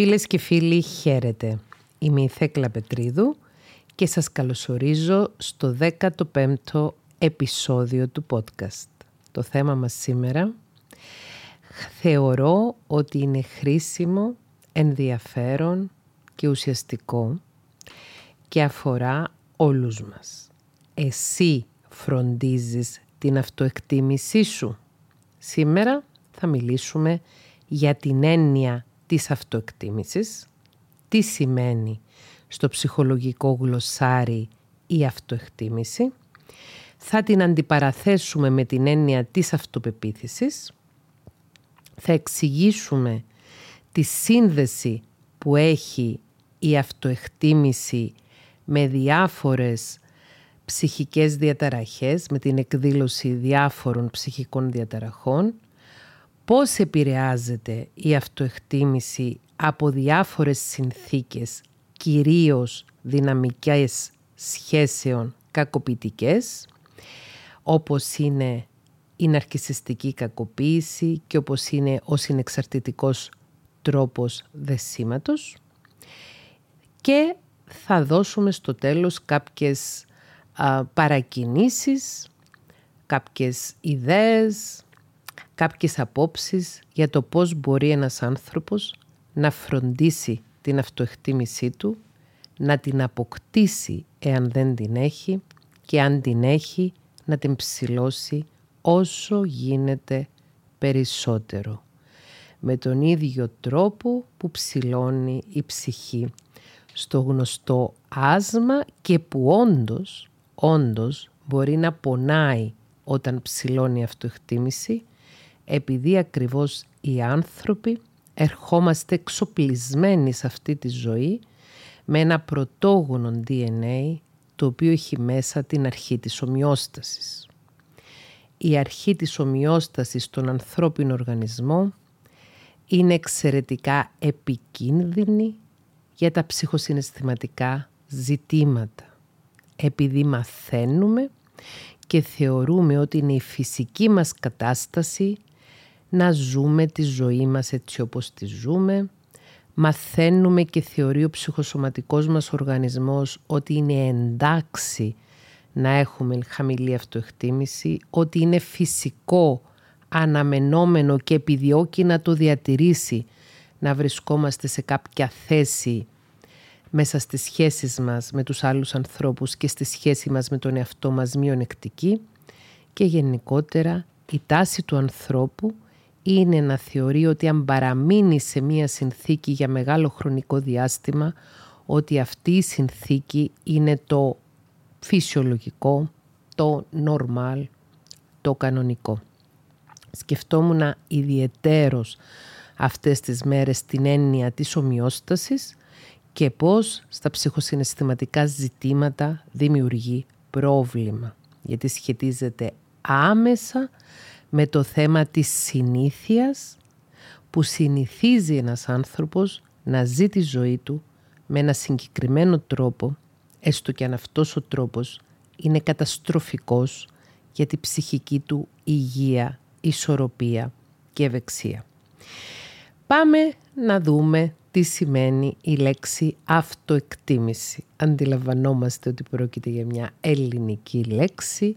Φίλες και φίλοι, χαίρετε. Είμαι η Θέκλα Πετρίδου και σας καλωσορίζω στο 15ο επεισόδιο του podcast. Το θέμα μας σήμερα θεωρώ ότι είναι χρήσιμο, ενδιαφέρον και ουσιαστικό και αφορά όλους μας. Εσύ φροντίζεις την αυτοεκτίμησή σου. Σήμερα θα μιλήσουμε για την έννοια της αυτοεκτίμησης, τι σημαίνει στο ψυχολογικό γλωσσάρι η αυτοεκτίμηση, θα την αντιπαραθέσουμε με την έννοια της αυτοπεποίθησης, θα εξηγήσουμε τη σύνδεση που έχει η αυτοεκτίμηση με διάφορες ψυχικές διαταραχές, με την εκδήλωση διάφορων ψυχικών διαταραχών πώς επηρεάζεται η αυτοεκτίμηση από διάφορες συνθήκες, κυρίως δυναμικές σχέσεων κακοποιητικές, όπως είναι η ναρκισιστική κακοποίηση και όπως είναι ο συνεξαρτητικός τρόπος δεσίματος. Και θα δώσουμε στο τέλος κάποιες α, παρακινήσεις, κάποιες ιδέες, κάποιες απόψεις για το πώς μπορεί ένας άνθρωπος να φροντίσει την αυτοεκτίμησή του, να την αποκτήσει εάν δεν την έχει και αν την έχει να την ψηλώσει όσο γίνεται περισσότερο. Με τον ίδιο τρόπο που ψηλώνει η ψυχή στο γνωστό άσμα και που όντως, όντως μπορεί να πονάει όταν ψηλώνει η αυτοεκτίμηση επειδή ακριβώς οι άνθρωποι ερχόμαστε εξοπλισμένοι σε αυτή τη ζωή με ένα πρωτόγονο DNA το οποίο έχει μέσα την αρχή της ομοιόστασης. Η αρχή της ομοιόστασης στον ανθρώπινο οργανισμό είναι εξαιρετικά επικίνδυνη για τα ψυχοσυναισθηματικά ζητήματα επειδή μαθαίνουμε και θεωρούμε ότι είναι η φυσική μας κατάσταση να ζούμε τη ζωή μας έτσι όπως τη ζούμε. Μαθαίνουμε και θεωρεί ο ψυχοσωματικός μας οργανισμός ότι είναι εντάξει να έχουμε χαμηλή αυτοεκτίμηση, ότι είναι φυσικό, αναμενόμενο και επιδιώκει να το διατηρήσει, να βρισκόμαστε σε κάποια θέση μέσα στις σχέσεις μας με τους άλλους ανθρώπους και στη σχέση μας με τον εαυτό μας μειονεκτική και γενικότερα η τάση του ανθρώπου είναι να θεωρεί ότι αν παραμείνει σε μία συνθήκη για μεγάλο χρονικό διάστημα, ότι αυτή η συνθήκη είναι το φυσιολογικό, το normal, το κανονικό. Σκεφτόμουν ιδιαιτέρως αυτές τις μέρες την έννοια της ομοιόστασης και πώς στα ψυχοσυναισθηματικά ζητήματα δημιουργεί πρόβλημα, γιατί σχετίζεται άμεσα με το θέμα της συνήθειας που συνηθίζει ένας άνθρωπος να ζει τη ζωή του με ένα συγκεκριμένο τρόπο, έστω και αν αυτός ο τρόπος είναι καταστροφικός για τη ψυχική του υγεία, ισορροπία και ευεξία. Πάμε να δούμε τι σημαίνει η λέξη αυτοεκτίμηση. Αντιλαμβανόμαστε ότι πρόκειται για μια ελληνική λέξη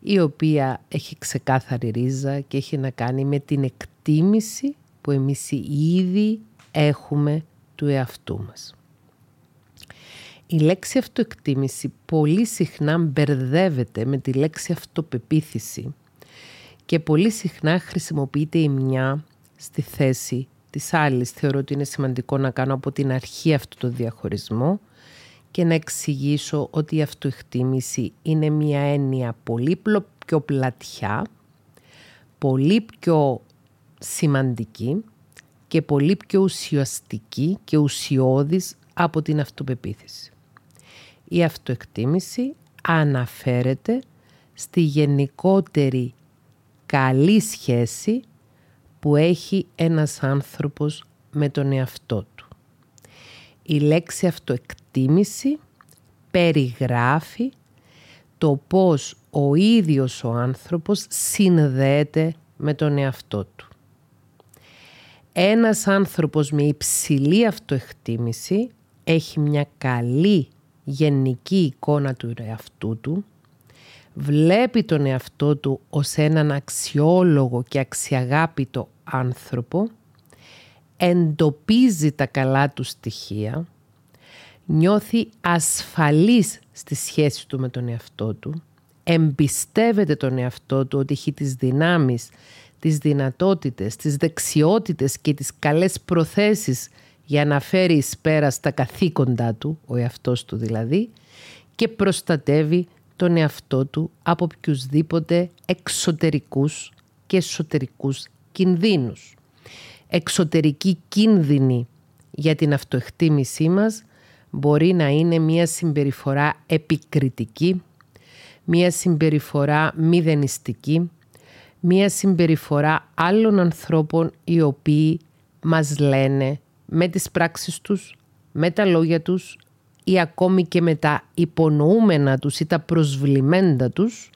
η οποία έχει ξεκάθαρη ρίζα και έχει να κάνει με την εκτίμηση που εμείς ήδη έχουμε του εαυτού μας. Η λέξη αυτοεκτίμηση πολύ συχνά μπερδεύεται με τη λέξη αυτοπεποίθηση και πολύ συχνά χρησιμοποιείται η μια στη θέση της άλλης. Θεωρώ ότι είναι σημαντικό να κάνω από την αρχή αυτό το διαχωρισμό και να εξηγήσω ότι η αυτοεκτίμηση είναι μια έννοια πολύ πιο πλατιά, πολύ πιο σημαντική και πολύ πιο ουσιαστική και ουσιώδης από την αυτοπεποίθηση. Η αυτοεκτίμηση αναφέρεται στη γενικότερη καλή σχέση που έχει ένας άνθρωπος με τον εαυτό του. Η λέξη αυτοεκτίμηση περιγράφει το πώς ο ίδιος ο άνθρωπος συνδέεται με τον εαυτό του. ένας άνθρωπος με υψηλή αυτοεκτίμηση έχει μια καλή γενική εικόνα του εαυτού του, βλέπει τον εαυτό του ως έναν αξιόλογο και αξιαγάπητο άνθρωπο, εντοπίζει τα καλά του στοιχεία, νιώθει ασφαλής στη σχέση του με τον εαυτό του, εμπιστεύεται τον εαυτό του ότι έχει τις δυνάμεις, τις δυνατότητες, τις δεξιότητες και τις καλές προθέσεις για να φέρει εις πέρα στα καθήκοντά του, ο εαυτός του δηλαδή, και προστατεύει τον εαυτό του από οποιουσδήποτε εξωτερικούς και εσωτερικούς κινδύνους. Εξωτερική κίνδυνη για την αυτοεκτίμησή μας μπορεί να είναι μια συμπεριφορά επικριτική, μια συμπεριφορά μηδενιστική, μια συμπεριφορά άλλων ανθρώπων οι οποίοι μας λένε με τις πράξεις τους, με τα λόγια τους ή ακόμη και με τα υπονοούμενα τους ή τα προσβλημέντα τους,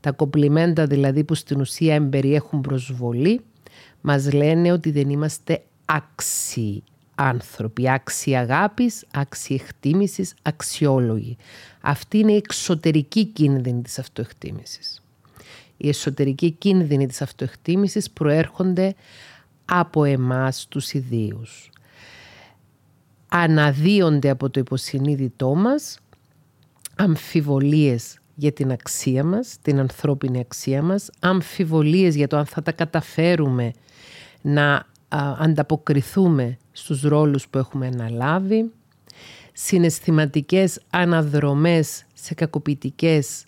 τα κομπλιμέντα δηλαδή που στην ουσία εμπεριέχουν προσβολή, μας λένε ότι δεν είμαστε άξιοι άνθρωποι, άξιοι αγάπης, άξιοι εκτίμησης, αξιόλογοι. Αυτή είναι η εξωτερική κίνδυνη της αυτοεκτίμησης. Οι εσωτερικοί κίνδυνοι της αυτοεκτίμησης προέρχονται από εμάς τους ιδίους αναδύονται από το υποσυνείδητό μας αμφιβολίες για την αξία μας, την ανθρώπινη αξία μας, αμφιβολίες για το αν θα τα καταφέρουμε να ανταποκριθούμε στους ρόλους που έχουμε αναλάβει, συναισθηματικές αναδρομές σε κακοποιητικές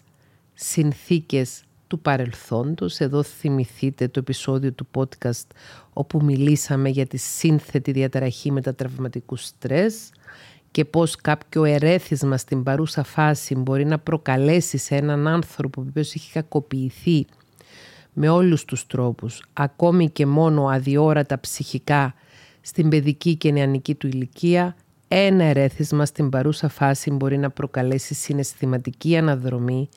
συνθήκες του παρελθόντος. Εδώ θυμηθείτε το επεισόδιο του podcast όπου μιλήσαμε για τη σύνθετη διαταραχή μετατραυματικού στρες και πώς κάποιο ερέθισμα στην παρούσα φάση μπορεί να προκαλέσει σε έναν άνθρωπο που έχει κακοποιηθεί με όλους τους τρόπους, ακόμη και μόνο αδιόρατα ψυχικά στην παιδική και νεανική του ηλικία, ένα ερέθισμα στην παρούσα φάση μπορεί να προκαλέσει συναισθηματική αναδρομή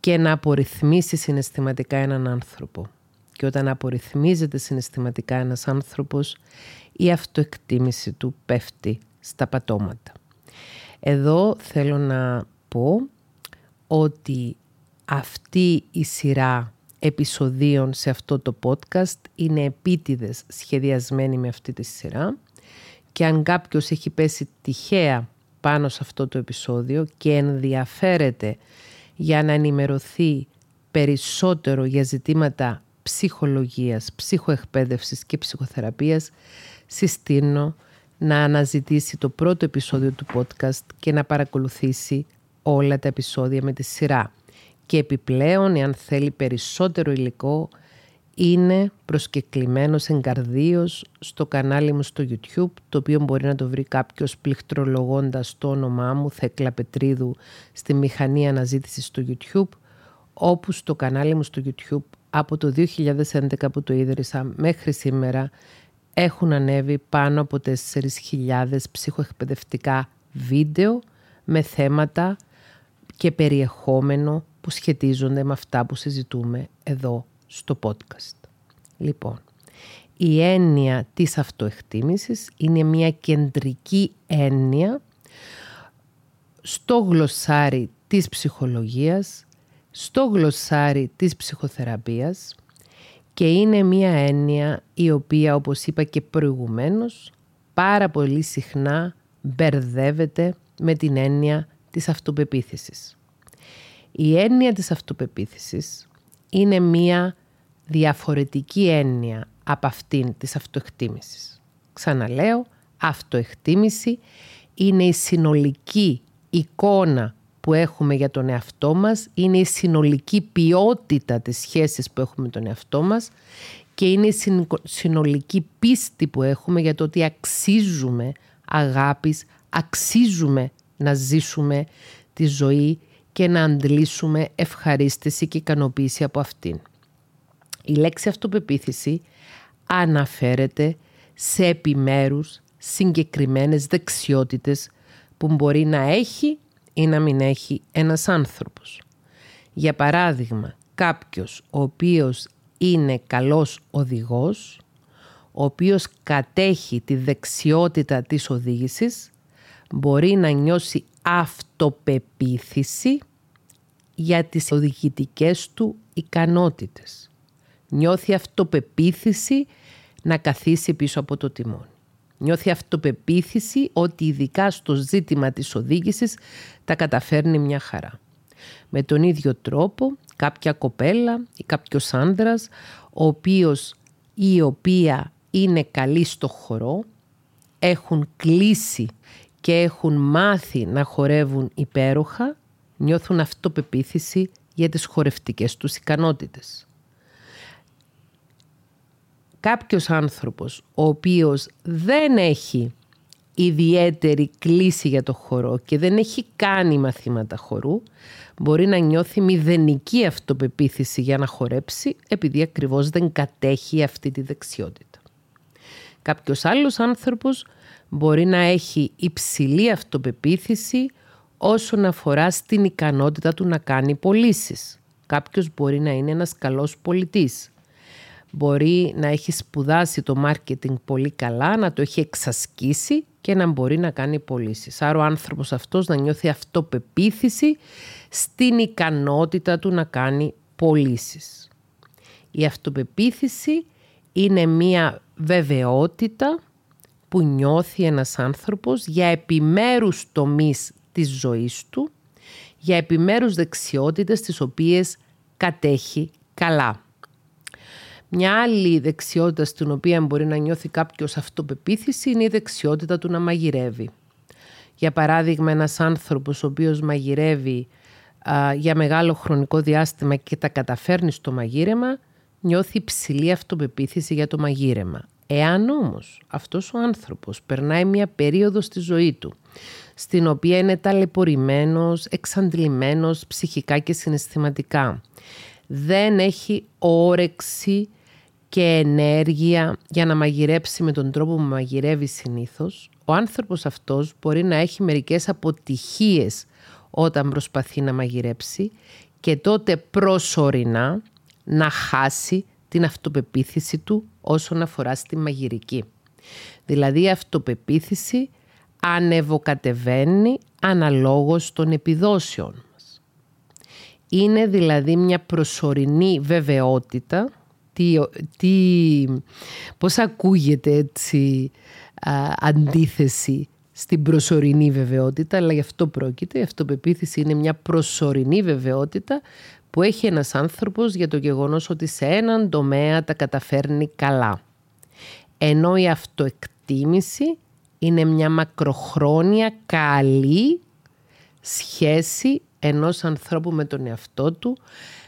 και να απορριθμίσει συναισθηματικά έναν άνθρωπο. Και όταν απορριθμίζεται συναισθηματικά ένας άνθρωπος, η αυτοεκτίμηση του πέφτει στα πατώματα. Εδώ θέλω να πω ότι αυτή η σειρά επεισοδίων σε αυτό το podcast είναι επίτηδες σχεδιασμένη με αυτή τη σειρά και αν κάποιος έχει πέσει τυχαία πάνω σε αυτό το επεισόδιο και ενδιαφέρεται για να ενημερωθεί περισσότερο για ζητήματα ψυχολογίας, ψυχοεκπαίδευσης και ψυχοθεραπείας, συστήνω να αναζητήσει το πρώτο επεισόδιο του podcast και να παρακολουθήσει όλα τα επεισόδια με τη σειρά. Και επιπλέον, εάν θέλει περισσότερο υλικό, είναι προσκεκλημένος εγκαρδίως στο κανάλι μου στο YouTube, το οποίο μπορεί να το βρει κάποιος πληκτρολογώντας το όνομά μου, Θέκλα Πετρίδου, στη μηχανή αναζήτησης στο YouTube, όπου στο κανάλι μου στο YouTube από το 2011 που το ίδρυσα μέχρι σήμερα έχουν ανέβει πάνω από 4.000 ψυχοεκπαιδευτικά βίντεο με θέματα και περιεχόμενο που σχετίζονται με αυτά που συζητούμε εδώ στο podcast. Λοιπόν, η έννοια της αυτοεκτίμησης είναι μια κεντρική έννοια στο γλωσσάρι της ψυχολογίας, στο γλωσσάρι της ψυχοθεραπείας και είναι μια έννοια η οποία όπως είπα και προηγουμένως πάρα πολύ συχνά μπερδεύεται με την έννοια της αυτοπεποίθησης. Η έννοια της αυτοπεποίθησης είναι μία διαφορετική έννοια από αυτήν της αυτοεκτίμησης. Ξαναλέω, αυτοεκτίμηση είναι η συνολική εικόνα που έχουμε για τον εαυτό μας, είναι η συνολική ποιότητα της σχέσης που έχουμε με τον εαυτό μας και είναι η συνολική πίστη που έχουμε για το ότι αξίζουμε αγάπης, αξίζουμε να ζήσουμε τη ζωή και να αντλήσουμε ευχαρίστηση και ικανοποίηση από αυτήν. Η λέξη αυτοπεποίθηση αναφέρεται σε επιμέρους συγκεκριμένες δεξιότητες που μπορεί να έχει ή να μην έχει ένας άνθρωπος. Για παράδειγμα, κάποιος ο οποίος είναι καλός οδηγός, ο οποίος κατέχει τη δεξιότητα της οδήγησης, μπορεί να νιώσει αυτοπεποίθηση για τις οδηγητικές του ικανότητες. Νιώθει αυτοπεποίθηση να καθίσει πίσω από το τιμόνι. Νιώθει αυτοπεποίθηση ότι ειδικά στο ζήτημα της οδήγησης τα καταφέρνει μια χαρά. Με τον ίδιο τρόπο κάποια κοπέλα ή κάποιος άνδρας ο οποίος ή η οποία είναι καλή στο χορό, έχουν κλείσει και έχουν μάθει να χορεύουν υπέροχα, νιώθουν αυτοπεποίθηση για τις χορευτικές τους ικανότητες. Κάποιος άνθρωπος ο οποίος δεν έχει ιδιαίτερη κλίση για το χορό και δεν έχει κάνει μαθήματα χορού, μπορεί να νιώθει μηδενική αυτοπεποίθηση για να χορέψει επειδή ακριβώς δεν κατέχει αυτή τη δεξιότητα. Κάποιος άλλος άνθρωπος μπορεί να έχει υψηλή αυτοπεποίθηση όσον αφορά στην ικανότητα του να κάνει πωλήσεις. Κάποιος μπορεί να είναι ένας καλός πολιτής. Μπορεί να έχει σπουδάσει το μάρκετινγκ πολύ καλά, να το έχει εξασκήσει και να μπορεί να κάνει πωλήσεις. Άρα ο άνθρωπος αυτός να νιώθει αυτοπεποίθηση στην ικανότητα του να κάνει πωλήσεις. Η αυτοπεποίθηση είναι μία βεβαιότητα που νιώθει ένας άνθρωπος για επιμέρους τομείς της ζωής του, για επιμέρους δεξιότητες τις οποίες κατέχει καλά. Μια άλλη δεξιότητα στην οποία μπορεί να νιώθει κάποιος αυτοπεποίθηση είναι η δεξιότητα του να μαγειρεύει. Για παράδειγμα, ένας άνθρωπος ο οποίος μαγειρεύει για μεγάλο χρονικό διάστημα και τα καταφέρνει στο μαγείρεμα, νιώθει υψηλή αυτοπεποίθηση για το μαγείρεμα. Εάν όμως αυτός ο άνθρωπος περνάει μια περίοδο στη ζωή του, στην οποία είναι ταλαιπωρημένος, εξαντλημένος ψυχικά και συναισθηματικά, δεν έχει όρεξη και ενέργεια για να μαγειρέψει με τον τρόπο που μαγειρεύει συνήθως, ο άνθρωπος αυτός μπορεί να έχει μερικές αποτυχίες όταν προσπαθεί να μαγειρέψει και τότε προσωρινά να χάσει την αυτοπεποίθηση του όσον αφορά στη μαγειρική. Δηλαδή η αυτοπεποίθηση ανεβοκατεβαίνει αναλόγως των επιδόσεων μας. Είναι δηλαδή μια προσωρινή βεβαιότητα τι, τι, πώς ακούγεται έτσι αντίθεση στην προσωρινή βεβαιότητα, αλλά γι' αυτό πρόκειται. Η αυτοπεποίθηση είναι μια προσωρινή βεβαιότητα που έχει ένας άνθρωπος για το γεγονός ότι σε έναν τομέα τα καταφέρνει καλά. Ενώ η αυτοεκτίμηση είναι μια μακροχρόνια καλή σχέση ενός ανθρώπου με τον εαυτό του,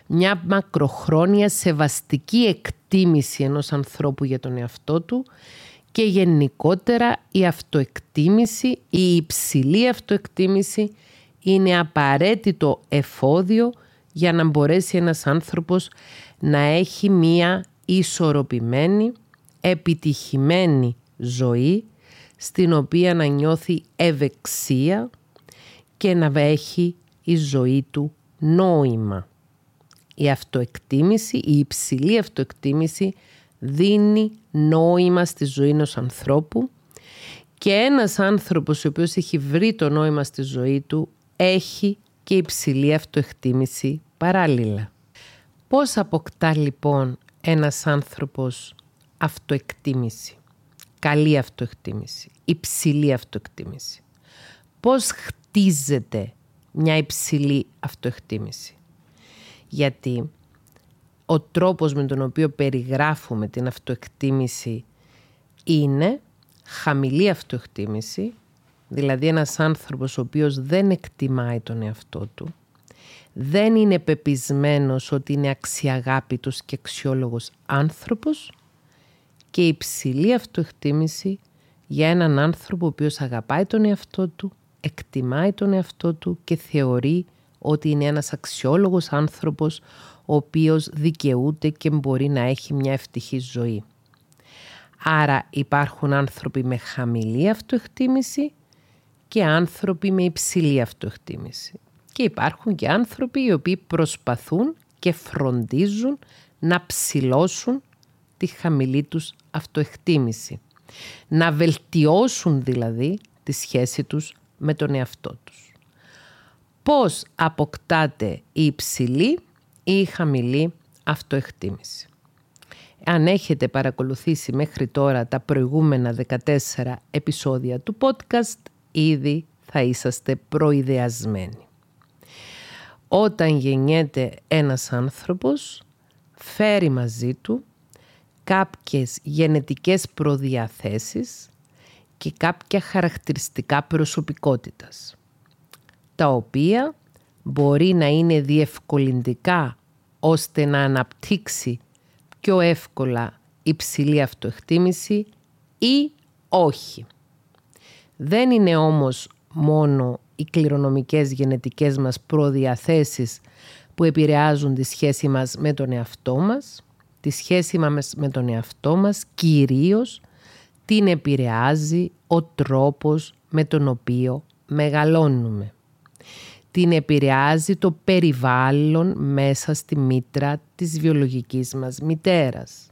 μια μακροχρόνια σεβαστική εκτίμηση ενός ανθρώπου για τον εαυτό του και γενικότερα η αυτοεκτίμηση, η υψηλή αυτοεκτίμηση είναι απαραίτητο εφόδιο για να μπορέσει ένας άνθρωπος να έχει μία ισορροπημένη, επιτυχημένη ζωή στην οποία να νιώθει ευεξία και να έχει η ζωή του νόημα. Η αυτοεκτίμηση, η υψηλή αυτοεκτίμηση δίνει νόημα στη ζωή ενός ανθρώπου και ένας άνθρωπος ο οποίος έχει βρει το νόημα στη ζωή του έχει και υψηλή αυτοεκτίμηση παράλληλα. Πώς αποκτά λοιπόν ένας άνθρωπος αυτοεκτίμηση, καλή αυτοεκτίμηση, υψηλή αυτοεκτίμηση. Πώς χτίζεται μια υψηλή αυτοεκτίμηση; Γιατί ο τρόπος με τον οποίο περιγράφουμε την αυτοεκτίμηση είναι χαμηλή αυτοεκτίμηση, δηλαδή ένας άνθρωπος ο οποίος δεν εκτιμάει τον εαυτό του, δεν είναι πεπισμένος ότι είναι αξιαγάπητος και αξιόλογος άνθρωπος και υψηλή αυτοεκτίμηση για έναν άνθρωπο ο οποίος αγαπάει τον εαυτό του, εκτιμάει τον εαυτό του και θεωρεί ότι είναι ένας αξιόλογος άνθρωπος ο οποίος δικαιούται και μπορεί να έχει μια ευτυχή ζωή. Άρα υπάρχουν άνθρωποι με χαμηλή αυτοεκτίμηση και άνθρωποι με υψηλή αυτοεκτίμηση. Και υπάρχουν και άνθρωποι οι οποίοι προσπαθούν και φροντίζουν να ψηλώσουν τη χαμηλή τους αυτοεκτίμηση. Να βελτιώσουν δηλαδή τη σχέση τους με τον εαυτό τους. Πώς αποκτάτε η υψηλή ή η χαμηλή αυτοεκτίμηση; Αν έχετε παρακολουθήσει μέχρι τώρα τα προηγούμενα 14 επεισόδια του podcast, ήδη θα είσαστε προειδεασμένοι. Όταν γεννιέται ένας άνθρωπος, φέρει μαζί του κάποιες γενετικές προδιαθέσεις και κάποια χαρακτηριστικά προσωπικότητας, τα οποία μπορεί να είναι διευκολυντικά ώστε να αναπτύξει πιο εύκολα υψηλή αυτοεκτίμηση ή όχι. Δεν είναι όμως μόνο οι κληρονομικές γενετικές μας προδιαθέσεις που επηρεάζουν τη σχέση μας με τον εαυτό μας, τη σχέση μας με τον εαυτό μας κυρίως την επηρεάζει ο τρόπος με τον οποίο μεγαλώνουμε. Την επηρεάζει το περιβάλλον μέσα στη μήτρα της βιολογικής μας μητέρας.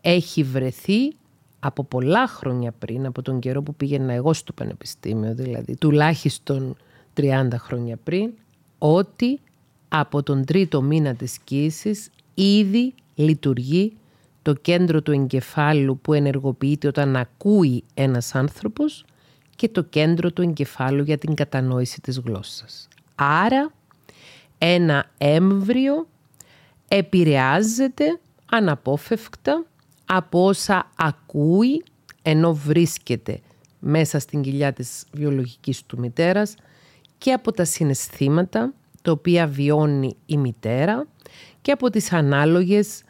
Έχει βρεθεί από πολλά χρόνια πριν, από τον καιρό που πήγαινα εγώ στο πανεπιστήμιο, δηλαδή τουλάχιστον 30 χρόνια πριν, ότι από τον τρίτο μήνα της κοίησης ήδη λειτουργεί το κέντρο του εγκεφάλου που ενεργοποιείται όταν ακούει ένας άνθρωπος και το κέντρο του εγκεφάλου για την κατανόηση της γλώσσας. Άρα ένα έμβριο επηρεάζεται αναπόφευκτα από όσα ακούει ενώ βρίσκεται μέσα στην κοιλιά της βιολογικής του μητέρας και από τα συναισθήματα τα οποία βιώνει η μητέρα και από τις ανάλογες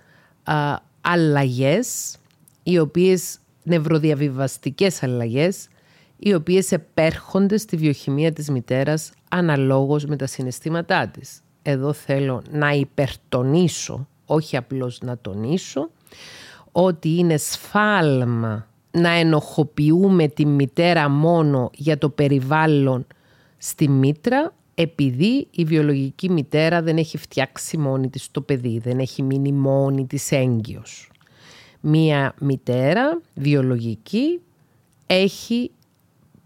α, αλλαγές, οι οποίες νευροδιαβιβαστικές αλλαγές, οι οποίες επέρχονται στη βιοχημία της μητέρας αναλόγως με τα συναισθήματά της. Εδώ θέλω να υπερτονίσω, όχι απλώς να τονίσω, ότι είναι σφάλμα να ενοχοποιούμε τη μητέρα μόνο για το περιβάλλον στη μήτρα επειδή η βιολογική μητέρα δεν έχει φτιάξει μόνη της το παιδί, δεν έχει μείνει μόνη της έγκυος. Μία μητέρα βιολογική έχει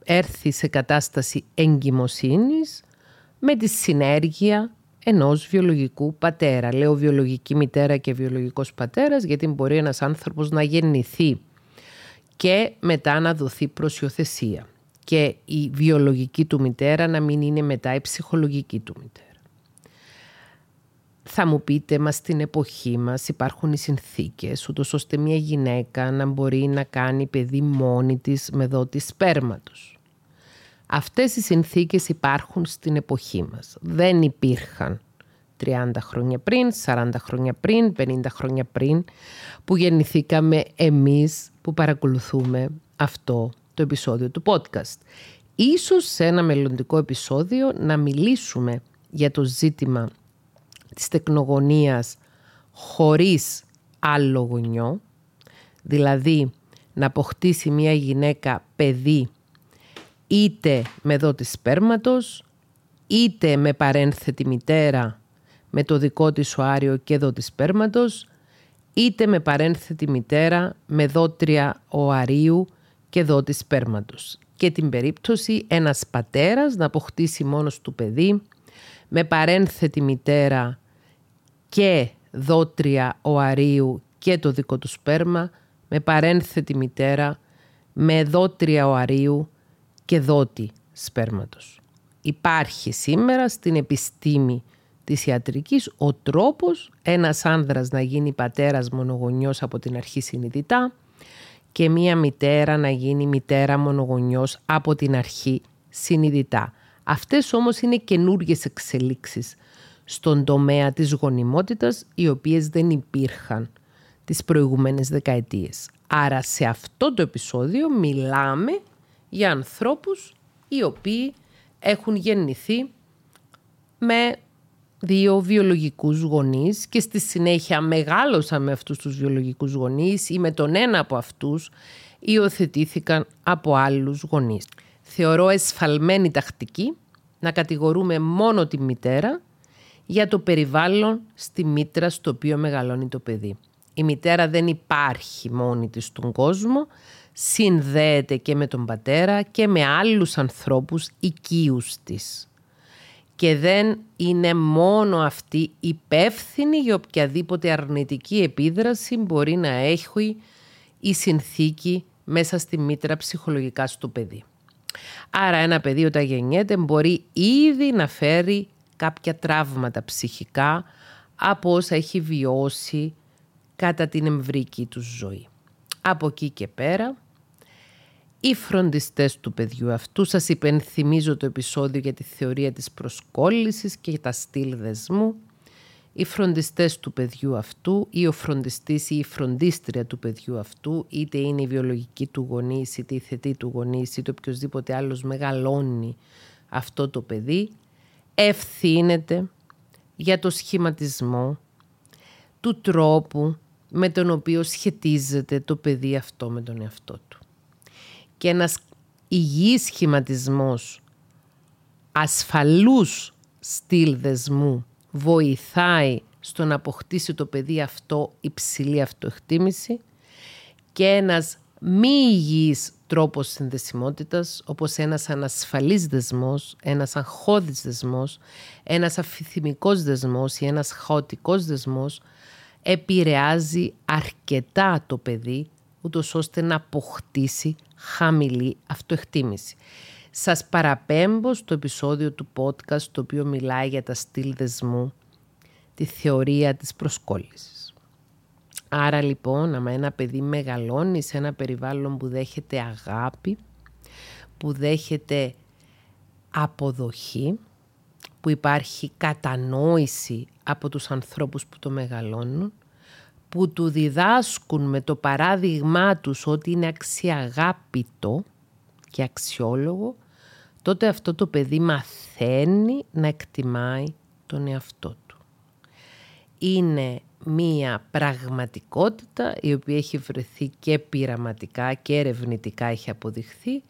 έρθει σε κατάσταση εγκυμοσύνης με τη συνέργεια ενός βιολογικού πατέρα. Λέω βιολογική μητέρα και βιολογικός πατέρας γιατί μπορεί ένας άνθρωπος να γεννηθεί και μετά να δοθεί προσιοθεσία και η βιολογική του μητέρα να μην είναι μετά η ψυχολογική του μητέρα. Θα μου πείτε, μα στην εποχή μας υπάρχουν οι συνθήκες, ούτως ώστε μια γυναίκα να μπορεί να κάνει παιδί μόνη της με δότη σπέρματος. Αυτές οι συνθήκες υπάρχουν στην εποχή μας. Δεν υπήρχαν 30 χρόνια πριν, 40 χρόνια πριν, 50 χρόνια πριν, που γεννηθήκαμε εμείς που παρακολουθούμε αυτό το επεισόδιο του podcast. Ίσως σε ένα μελλοντικό επεισόδιο να μιλήσουμε για το ζήτημα της τεκνογωνίας χωρίς άλλο γονιό, δηλαδή να αποκτήσει μια γυναίκα παιδί είτε με δότης σπέρματος, είτε με παρένθετη μητέρα με το δικό της οάριο και δότης σπέρματος, είτε με παρένθετη μητέρα με δότρια οαρίου και δότης σπέρματος. Και την περίπτωση ένας πατέρας να αποκτήσει μόνος του παιδί με παρένθετη μητέρα και δότρια οαρίου και το δικό του σπέρμα, με παρένθετη μητέρα με δότρια οαρίου και δότη σπέρματος. Υπάρχει σήμερα στην επιστήμη της ιατρικής ο τρόπος ένας άνδρας να γίνει πατέρας μονογονιός από την αρχή συνειδητά και μία μητέρα να γίνει μητέρα μονογονιός από την αρχή συνειδητά. Αυτές όμως είναι καινούργιες εξελίξεις στον τομέα της γονιμότητας οι οποίες δεν υπήρχαν τις προηγούμενες δεκαετίες. Άρα σε αυτό το επεισόδιο μιλάμε για ανθρώπους οι οποίοι έχουν γεννηθεί με δύο βιολογικούς γονείς και στη συνέχεια μεγάλωσαν με αυτούς τους βιολογικούς γονείς ή με τον ένα από αυτούς υιοθετήθηκαν από άλλους γονείς. Θεωρώ εσφαλμένη τακτική να κατηγορούμε μόνο τη μητέρα για το περιβάλλον στη μήτρα στο οποίο μεγαλώνει το παιδί. Η μητέρα δεν υπάρχει μόνη της στον κόσμο, συνδέεται και με τον πατέρα και με άλλους ανθρώπους οικείους της. Και δεν είναι μόνο αυτή υπεύθυνη για οποιαδήποτε αρνητική επίδραση μπορεί να έχει η συνθήκη μέσα στη μήτρα ψυχολογικά στο παιδί. Άρα ένα παιδί όταν γεννιέται μπορεί ήδη να φέρει κάποια τραύματα ψυχικά από όσα έχει βιώσει κατά την εμβρική του ζωή. Από εκεί και πέρα, οι φροντιστές του παιδιού αυτού, σας υπενθυμίζω το επεισόδιο για τη θεωρία της προσκόλλησης και τα στυλ δεσμού, οι φροντιστές του παιδιού αυτού ή ο φροντιστής ή η φροντίστρια του παιδιού αυτού, είτε είναι η βιολογική του γονής, είτε η θετή του γονής, είτε οποιοδήποτε άλλος μεγαλώνει αυτό το παιδί, ευθύνεται για το σχηματισμό του τρόπου με τον οποίο σχετίζεται το παιδί αυτό με τον εαυτό του. Και ένας υγιής σχηματισμός ασφαλούς στυλ δεσμού βοηθάει στο να αποκτήσει το παιδί αυτό υψηλή αυτοεκτίμηση και ένας μη υγιής τρόπος συνδεσιμότητας, όπως ένας ανασφαλής δεσμός, ένας αγχώδης δεσμός, ένας αφηθυμικός δεσμός ή ένας χαοτικός δεσμός, επηρεάζει αρκετά το παιδί, ούτως ώστε να αποκτήσει χαμηλή αυτοεκτίμηση. Σας παραπέμπω στο επεισόδιο του podcast το οποίο μιλάει για τα στυλ δεσμού, τη θεωρία της προσκόλλησης. Άρα λοιπόν, άμα ένα παιδί μεγαλώνει σε ένα περιβάλλον που δέχεται αγάπη, που δέχεται αποδοχή, που υπάρχει κατανόηση από τους ανθρώπους που το μεγαλώνουν, που του διδάσκουν με το παράδειγμά τους ότι είναι αξιαγάπητο και αξιόλογο, τότε αυτό το παιδί μαθαίνει να εκτιμάει τον εαυτό του. Είναι μία πραγματικότητα η οποία έχει βρεθεί και πειραματικά και ερευνητικά έχει αποδειχθεί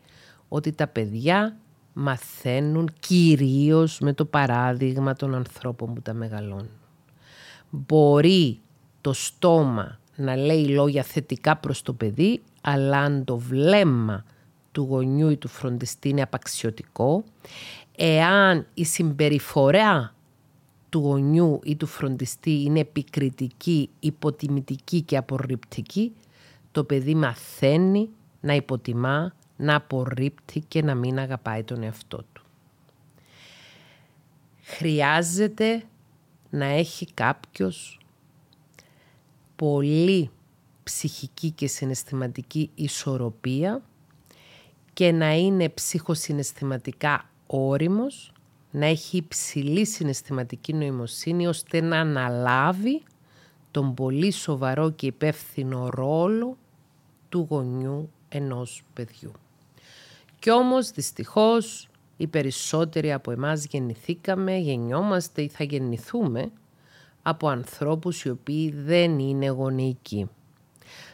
ότι τα παιδιά μαθαίνουν κυρίως με το παράδειγμα των ανθρώπων που τα μεγαλώνουν. Μπορεί το στόμα να λέει λόγια θετικά προς το παιδί, αλλά αν το βλέμμα του γονιού ή του φροντιστή είναι απαξιωτικό, εάν η συμπεριφορά του γονιού ή του φροντιστή είναι επικριτική, υποτιμητική και απορριπτική, το παιδί μαθαίνει να υποτιμά, να απορρίπτει και να μην αγαπάει τον εαυτό του. Χρειάζεται να έχει κάποιος πολύ ψυχική και συναισθηματική ισορροπία και να είναι ψυχοσυναισθηματικά όριμος, να έχει υψηλή συναισθηματική νοημοσύνη ώστε να αναλάβει τον πολύ σοβαρό και υπεύθυνο ρόλο του γονιού ενός παιδιού. Κι όμως δυστυχώς οι περισσότεροι από εμάς γεννηθήκαμε, γεννιόμαστε ή θα γεννηθούμε από ανθρώπους οι οποίοι δεν είναι γονεϊκοί.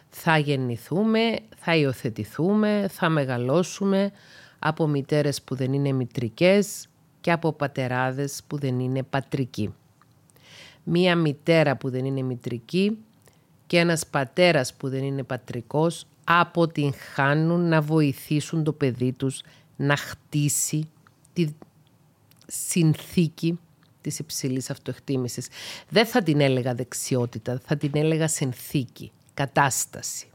Θα γεννηθούμε, θα υιοθετηθούμε, θα μεγαλώσουμε από μητέρες που δεν είναι μητρικές και από πατεράδες που δεν είναι πατρικοί. Μία μητέρα που δεν είναι μητρική και ένας πατέρας που δεν είναι πατρικός αποτυγχάνουν να βοηθήσουν το παιδί τους να χτίσει τη συνθήκη της υψηλής αυτοεκτίμησης. Δεν θα την έλεγα δεξιότητα, θα την έλεγα συνθήκη, κατάσταση.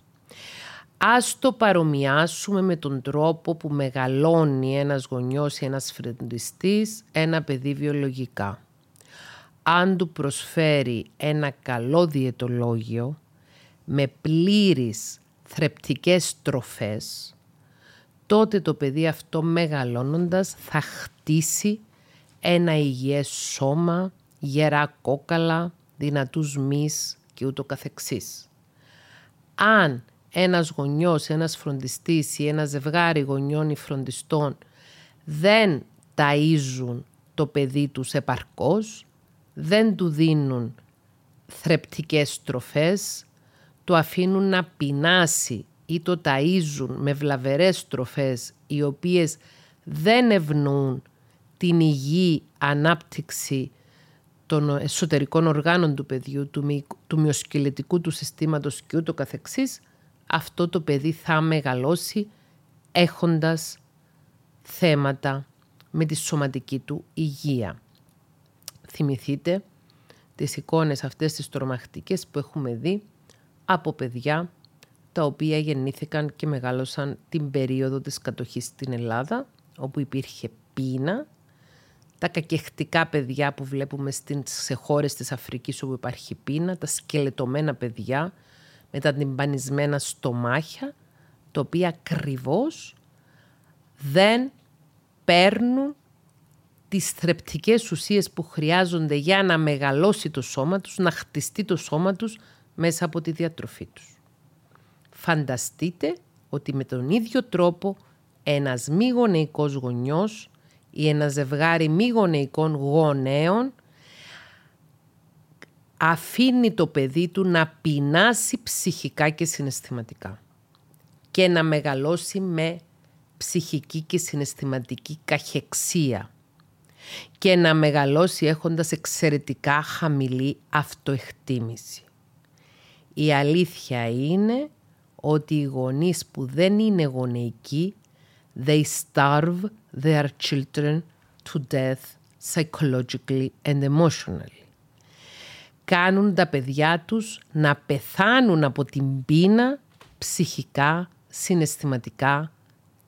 Ας το παρομοιάσουμε με τον τρόπο που μεγαλώνει ένας γονιός ή ένας φροντιστής ένα παιδί βιολογικά. Αν του προσφέρει ένα καλό διαιτολόγιο με πλήρεις θρεπτικές τροφές, τότε το παιδί αυτό μεγαλώνοντας θα χτίσει ένα υγιές σώμα, γερά κόκαλα, δυνατούς μυς και ούτω καθεξής. Αν ένας γονιός, ένας φροντιστής ή ένα ζευγάρι γονιών ή φροντιστών δεν ταΐζουν το παιδί τους επαρκώς, δεν του δίνουν θρεπτικές τροφές, το αφήνουν να πεινάσει ή το ταΐζουν με βλαβερές τροφές οι οποίες δεν ευνοούν την υγιή ανάπτυξη των εσωτερικών οργάνων του παιδιού, του, του μυοσκελετικού του συστήματος και ούτω καθεξής, αυτό το παιδί θα μεγαλώσει έχοντας θέματα με τη σωματική του υγεία. Θυμηθείτε τις εικόνες αυτές τις τρομακτικές που έχουμε δει από παιδιά τα οποία γεννήθηκαν και μεγάλωσαν την περίοδο της κατοχής στην Ελλάδα, όπου υπήρχε πείνα, τα κακεχτικά παιδιά που βλέπουμε σε χώρες της Αφρικής όπου υπάρχει πείνα, τα σκελετωμένα παιδιά με τα τυμπανισμένα στομάχια, τα οποία ακριβώς δεν παίρνουν τις θρεπτικές ουσίες που χρειάζονται για να μεγαλώσει το σώμα τους, να χτιστεί το σώμα τους μέσα από τη διατροφή τους. Φανταστείτε ότι με τον ίδιο τρόπο ένας μη γονεϊκός γονιός ή ένα ζευγάρι μη γονεϊκών γονέων αφήνει το παιδί του να πεινάσει ψυχικά και συναισθηματικά και να μεγαλώσει με ψυχική και συναισθηματική καχεξία και να μεγαλώσει έχοντας εξαιρετικά χαμηλή αυτοεκτίμηση. Η αλήθεια είναι ότι οι γονείς που δεν είναι γονεϊκοί they starve their children to death psychologically and emotionally. Κάνουν τα παιδιά τους να πεθάνουν από την πείνα ψυχικά, συναισθηματικά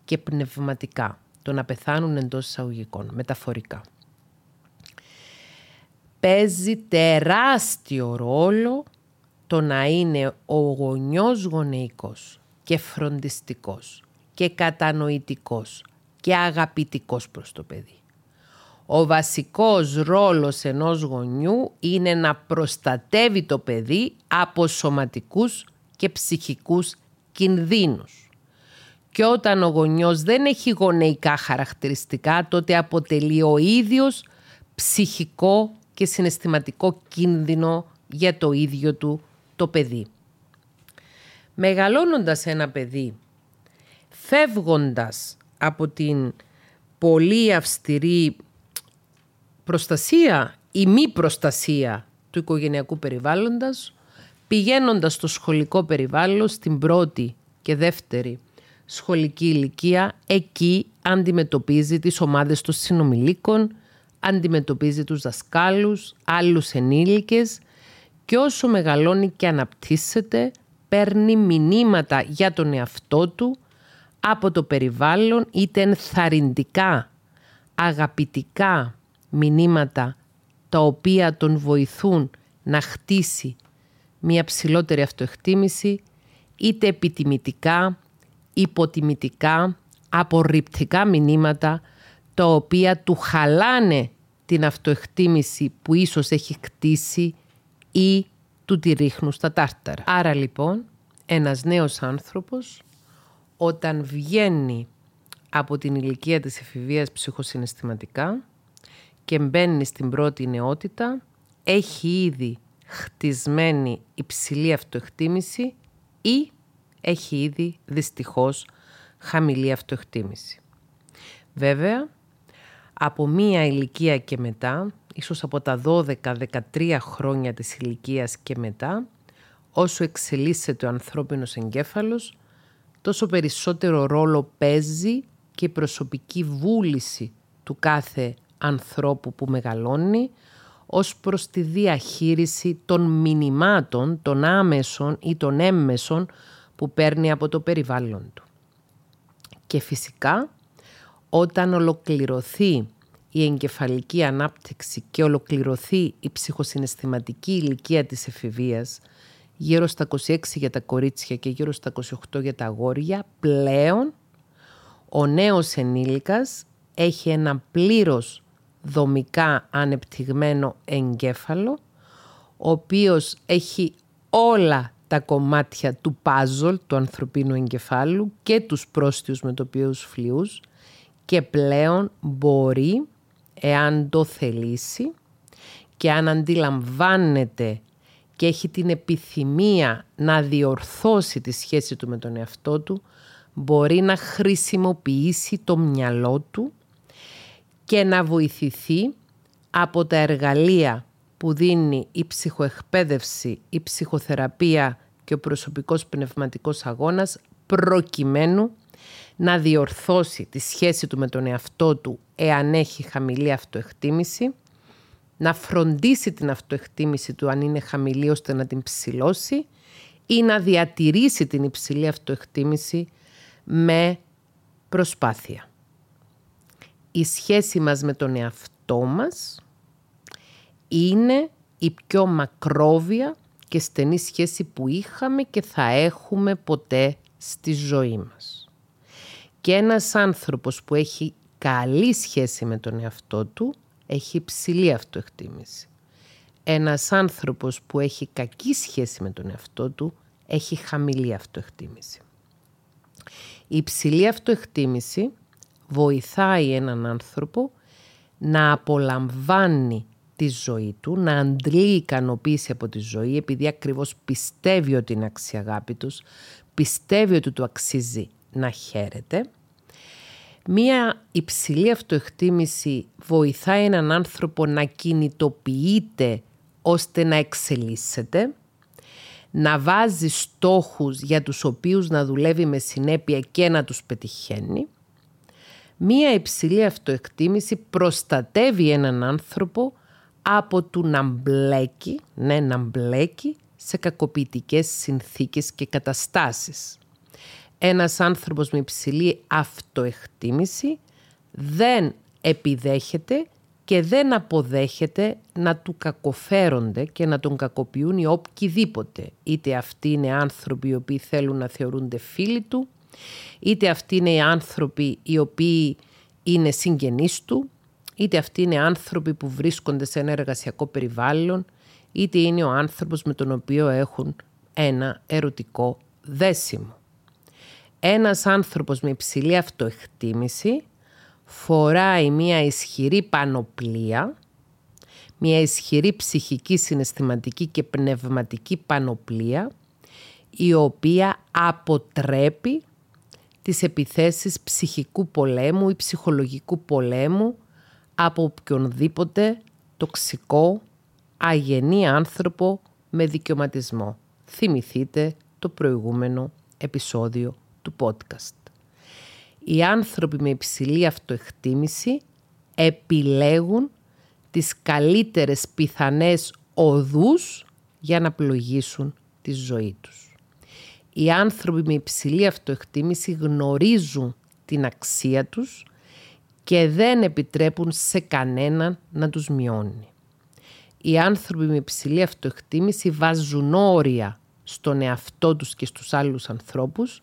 και πνευματικά. Το να πεθάνουν εντός εισαγωγικών, μεταφορικά. Παίζει τεράστιο ρόλο το να είναι ο γονιός γονεϊκός και φροντιστικός και κατανοητικός και αγαπητικός προς το παιδί. Ο βασικός ρόλος ενός γονιού είναι να προστατεύει το παιδί από σωματικούς και ψυχικούς κινδύνους. Και όταν ο γονιός δεν έχει γονεϊκά χαρακτηριστικά, τότε αποτελεί ο ίδιος ψυχικό και συναισθηματικό κίνδυνο για το ίδιο του το παιδί. Μεγαλώνοντας ένα παιδί, φεύγοντας από την πολύ αυστηρή προστασία ή μη προστασία του οικογενειακού περιβάλλοντας, πηγαίνοντας στο σχολικό περιβάλλον στην πρώτη και δεύτερη σχολική ηλικία, εκεί αντιμετωπίζει τις ομάδες των συνομιλίκων, αντιμετωπίζει τους δασκάλους, άλλους ενήλικες και όσο μεγαλώνει και αναπτύσσεται, παίρνει μηνύματα για τον εαυτό του από το περιβάλλον, είτε ενθαρρυντικά, αγαπητικά μηνύματα τα οποία τον βοηθούν να χτίσει μια ψηλότερη αυτοεκτίμηση, είτε επιτιμητικά, υποτιμητικά, απορριπτικά μηνύματα, τα οποία του χαλάνε την αυτοεκτίμηση που ίσως έχει χτίσει ή του τη ρίχνουν στα τάρταρα. Άρα λοιπόν ένας νέος άνθρωπος όταν βγαίνει από την ηλικία της εφηβείας ψυχοσυναισθηματικά και μπαίνει στην πρώτη νεότητα, έχει ήδη χτισμένη υψηλή αυτοεκτίμηση ή έχει ήδη δυστυχώς χαμηλή αυτοεκτίμηση. Βέβαια, από μία ηλικία και μετά, ίσως από τα 12-13 χρόνια της ηλικίας και μετά, όσο εξελίσσεται ο ανθρώπινος εγκέφαλος, τόσο περισσότερο ρόλο παίζει και η προσωπική βούληση του κάθε ανθρώπου που μεγαλώνει ως προς τη διαχείριση των μηνυμάτων, των άμεσων ή των έμμεσων που παίρνει από το περιβάλλον του. Και φυσικά όταν ολοκληρωθεί η εγκεφαλική ανάπτυξη και ολοκληρωθεί η ψυχοσυναισθηματική ηλικία της εφηβείας, γύρω στα 26 για τα κορίτσια και γύρω στα 28 για τα αγόρια, πλέον ο νέος ενήλικας έχει ένα πλήρως δομικά ανεπτυγμένο εγκέφαλο, ο οποίος έχει όλα τα κομμάτια του πάζολ του ανθρωπίνου εγκεφάλου και τους πρόστιους με το οποίους φλοιούς και πλέον μπορεί, εάν το θελήσει και αν αντιλαμβάνεται και έχει την επιθυμία να διορθώσει τη σχέση του με τον εαυτό του, μπορεί να χρησιμοποιήσει το μυαλό του και να βοηθηθεί από τα εργαλεία που δίνει η ψυχοεκπαίδευση, η ψυχοθεραπεία και ο προσωπικός πνευματικός αγώνας προκειμένου να διορθώσει τη σχέση του με τον εαυτό του εάν έχει χαμηλή αυτοεκτίμηση, να φροντίσει την αυτοεκτίμηση του αν είναι χαμηλή ώστε να την ψηλώσει ή να διατηρήσει την υψηλή αυτοεκτίμηση με προσπάθεια. Η σχέση μας με τον εαυτό μας είναι η πιο μακρόβια και στενή σχέση που είχαμε και θα έχουμε ποτέ στη ζωή μας. Και ένας άνθρωπος που έχει καλή σχέση με τον εαυτό του έχει υψηλή αυτοεκτίμηση. Ένας άνθρωπος που έχει κακή σχέση με τον εαυτό του έχει χαμηλή αυτοεκτίμηση. Η υψηλή αυτοεκτίμηση βοηθάει έναν άνθρωπο να απολαμβάνει τη ζωή του, να αντλεί ικανοποίηση από τη ζωή επειδή ακριβώς πιστεύει ότι είναι αξιαγάπητος, πιστεύει ότι του αξίζει να χαίρεται. Μία υψηλή αυτοεκτίμηση βοηθάει έναν άνθρωπο να κινητοποιείται ώστε να εξελίσσεται, να βάζει στόχους για τους οποίους να δουλεύει με συνέπεια και να τους πετυχαίνει. Μία υψηλή αυτοεκτίμηση προστατεύει έναν άνθρωπο από του να μπλέκει, ναι να μπλέκει σε κακοποιητικές συνθήκες και καταστάσεις. Ένας άνθρωπος με υψηλή αυτοεκτίμηση δεν επιδέχεται και δεν αποδέχεται να του κακοφέρονται και να τον κακοποιούν οι οποιοδήποτε. Είτε αυτοί είναι άνθρωποι οι οποίοι θέλουν να θεωρούνται φίλοι του, είτε αυτοί είναι οι άνθρωποι οι οποίοι είναι συγγενείς του, είτε αυτοί είναι άνθρωποι που βρίσκονται σε ένα εργασιακό περιβάλλον, είτε είναι ο άνθρωπος με τον οποίο έχουν ένα ερωτικό δέσιμο. Ένας άνθρωπος με υψηλή αυτοεκτίμηση φοράει μια ισχυρή πανοπλία, μια ισχυρή ψυχική, συναισθηματική και πνευματική πανοπλία, η οποία αποτρέπει τις επιθέσεις ψυχικού πολέμου ή ψυχολογικού πολέμου από οποιονδήποτε τοξικό, αγενή άνθρωπο με δικαιωματισμό. Θυμηθείτε το προηγούμενο επεισόδιο του podcast. Οι άνθρωποι με υψηλή αυτοεκτίμηση επιλέγουν τις καλύτερες πιθανές οδούς για να πλογίσουν τη ζωή τους. Οι άνθρωποι με υψηλή αυτοεκτίμηση γνωρίζουν την αξία τους και δεν επιτρέπουν σε κανέναν να τους μειώνει. Οι άνθρωποι με υψηλή αυτοεκτίμηση βάζουν όρια στον εαυτό τους και στους άλλους ανθρώπους,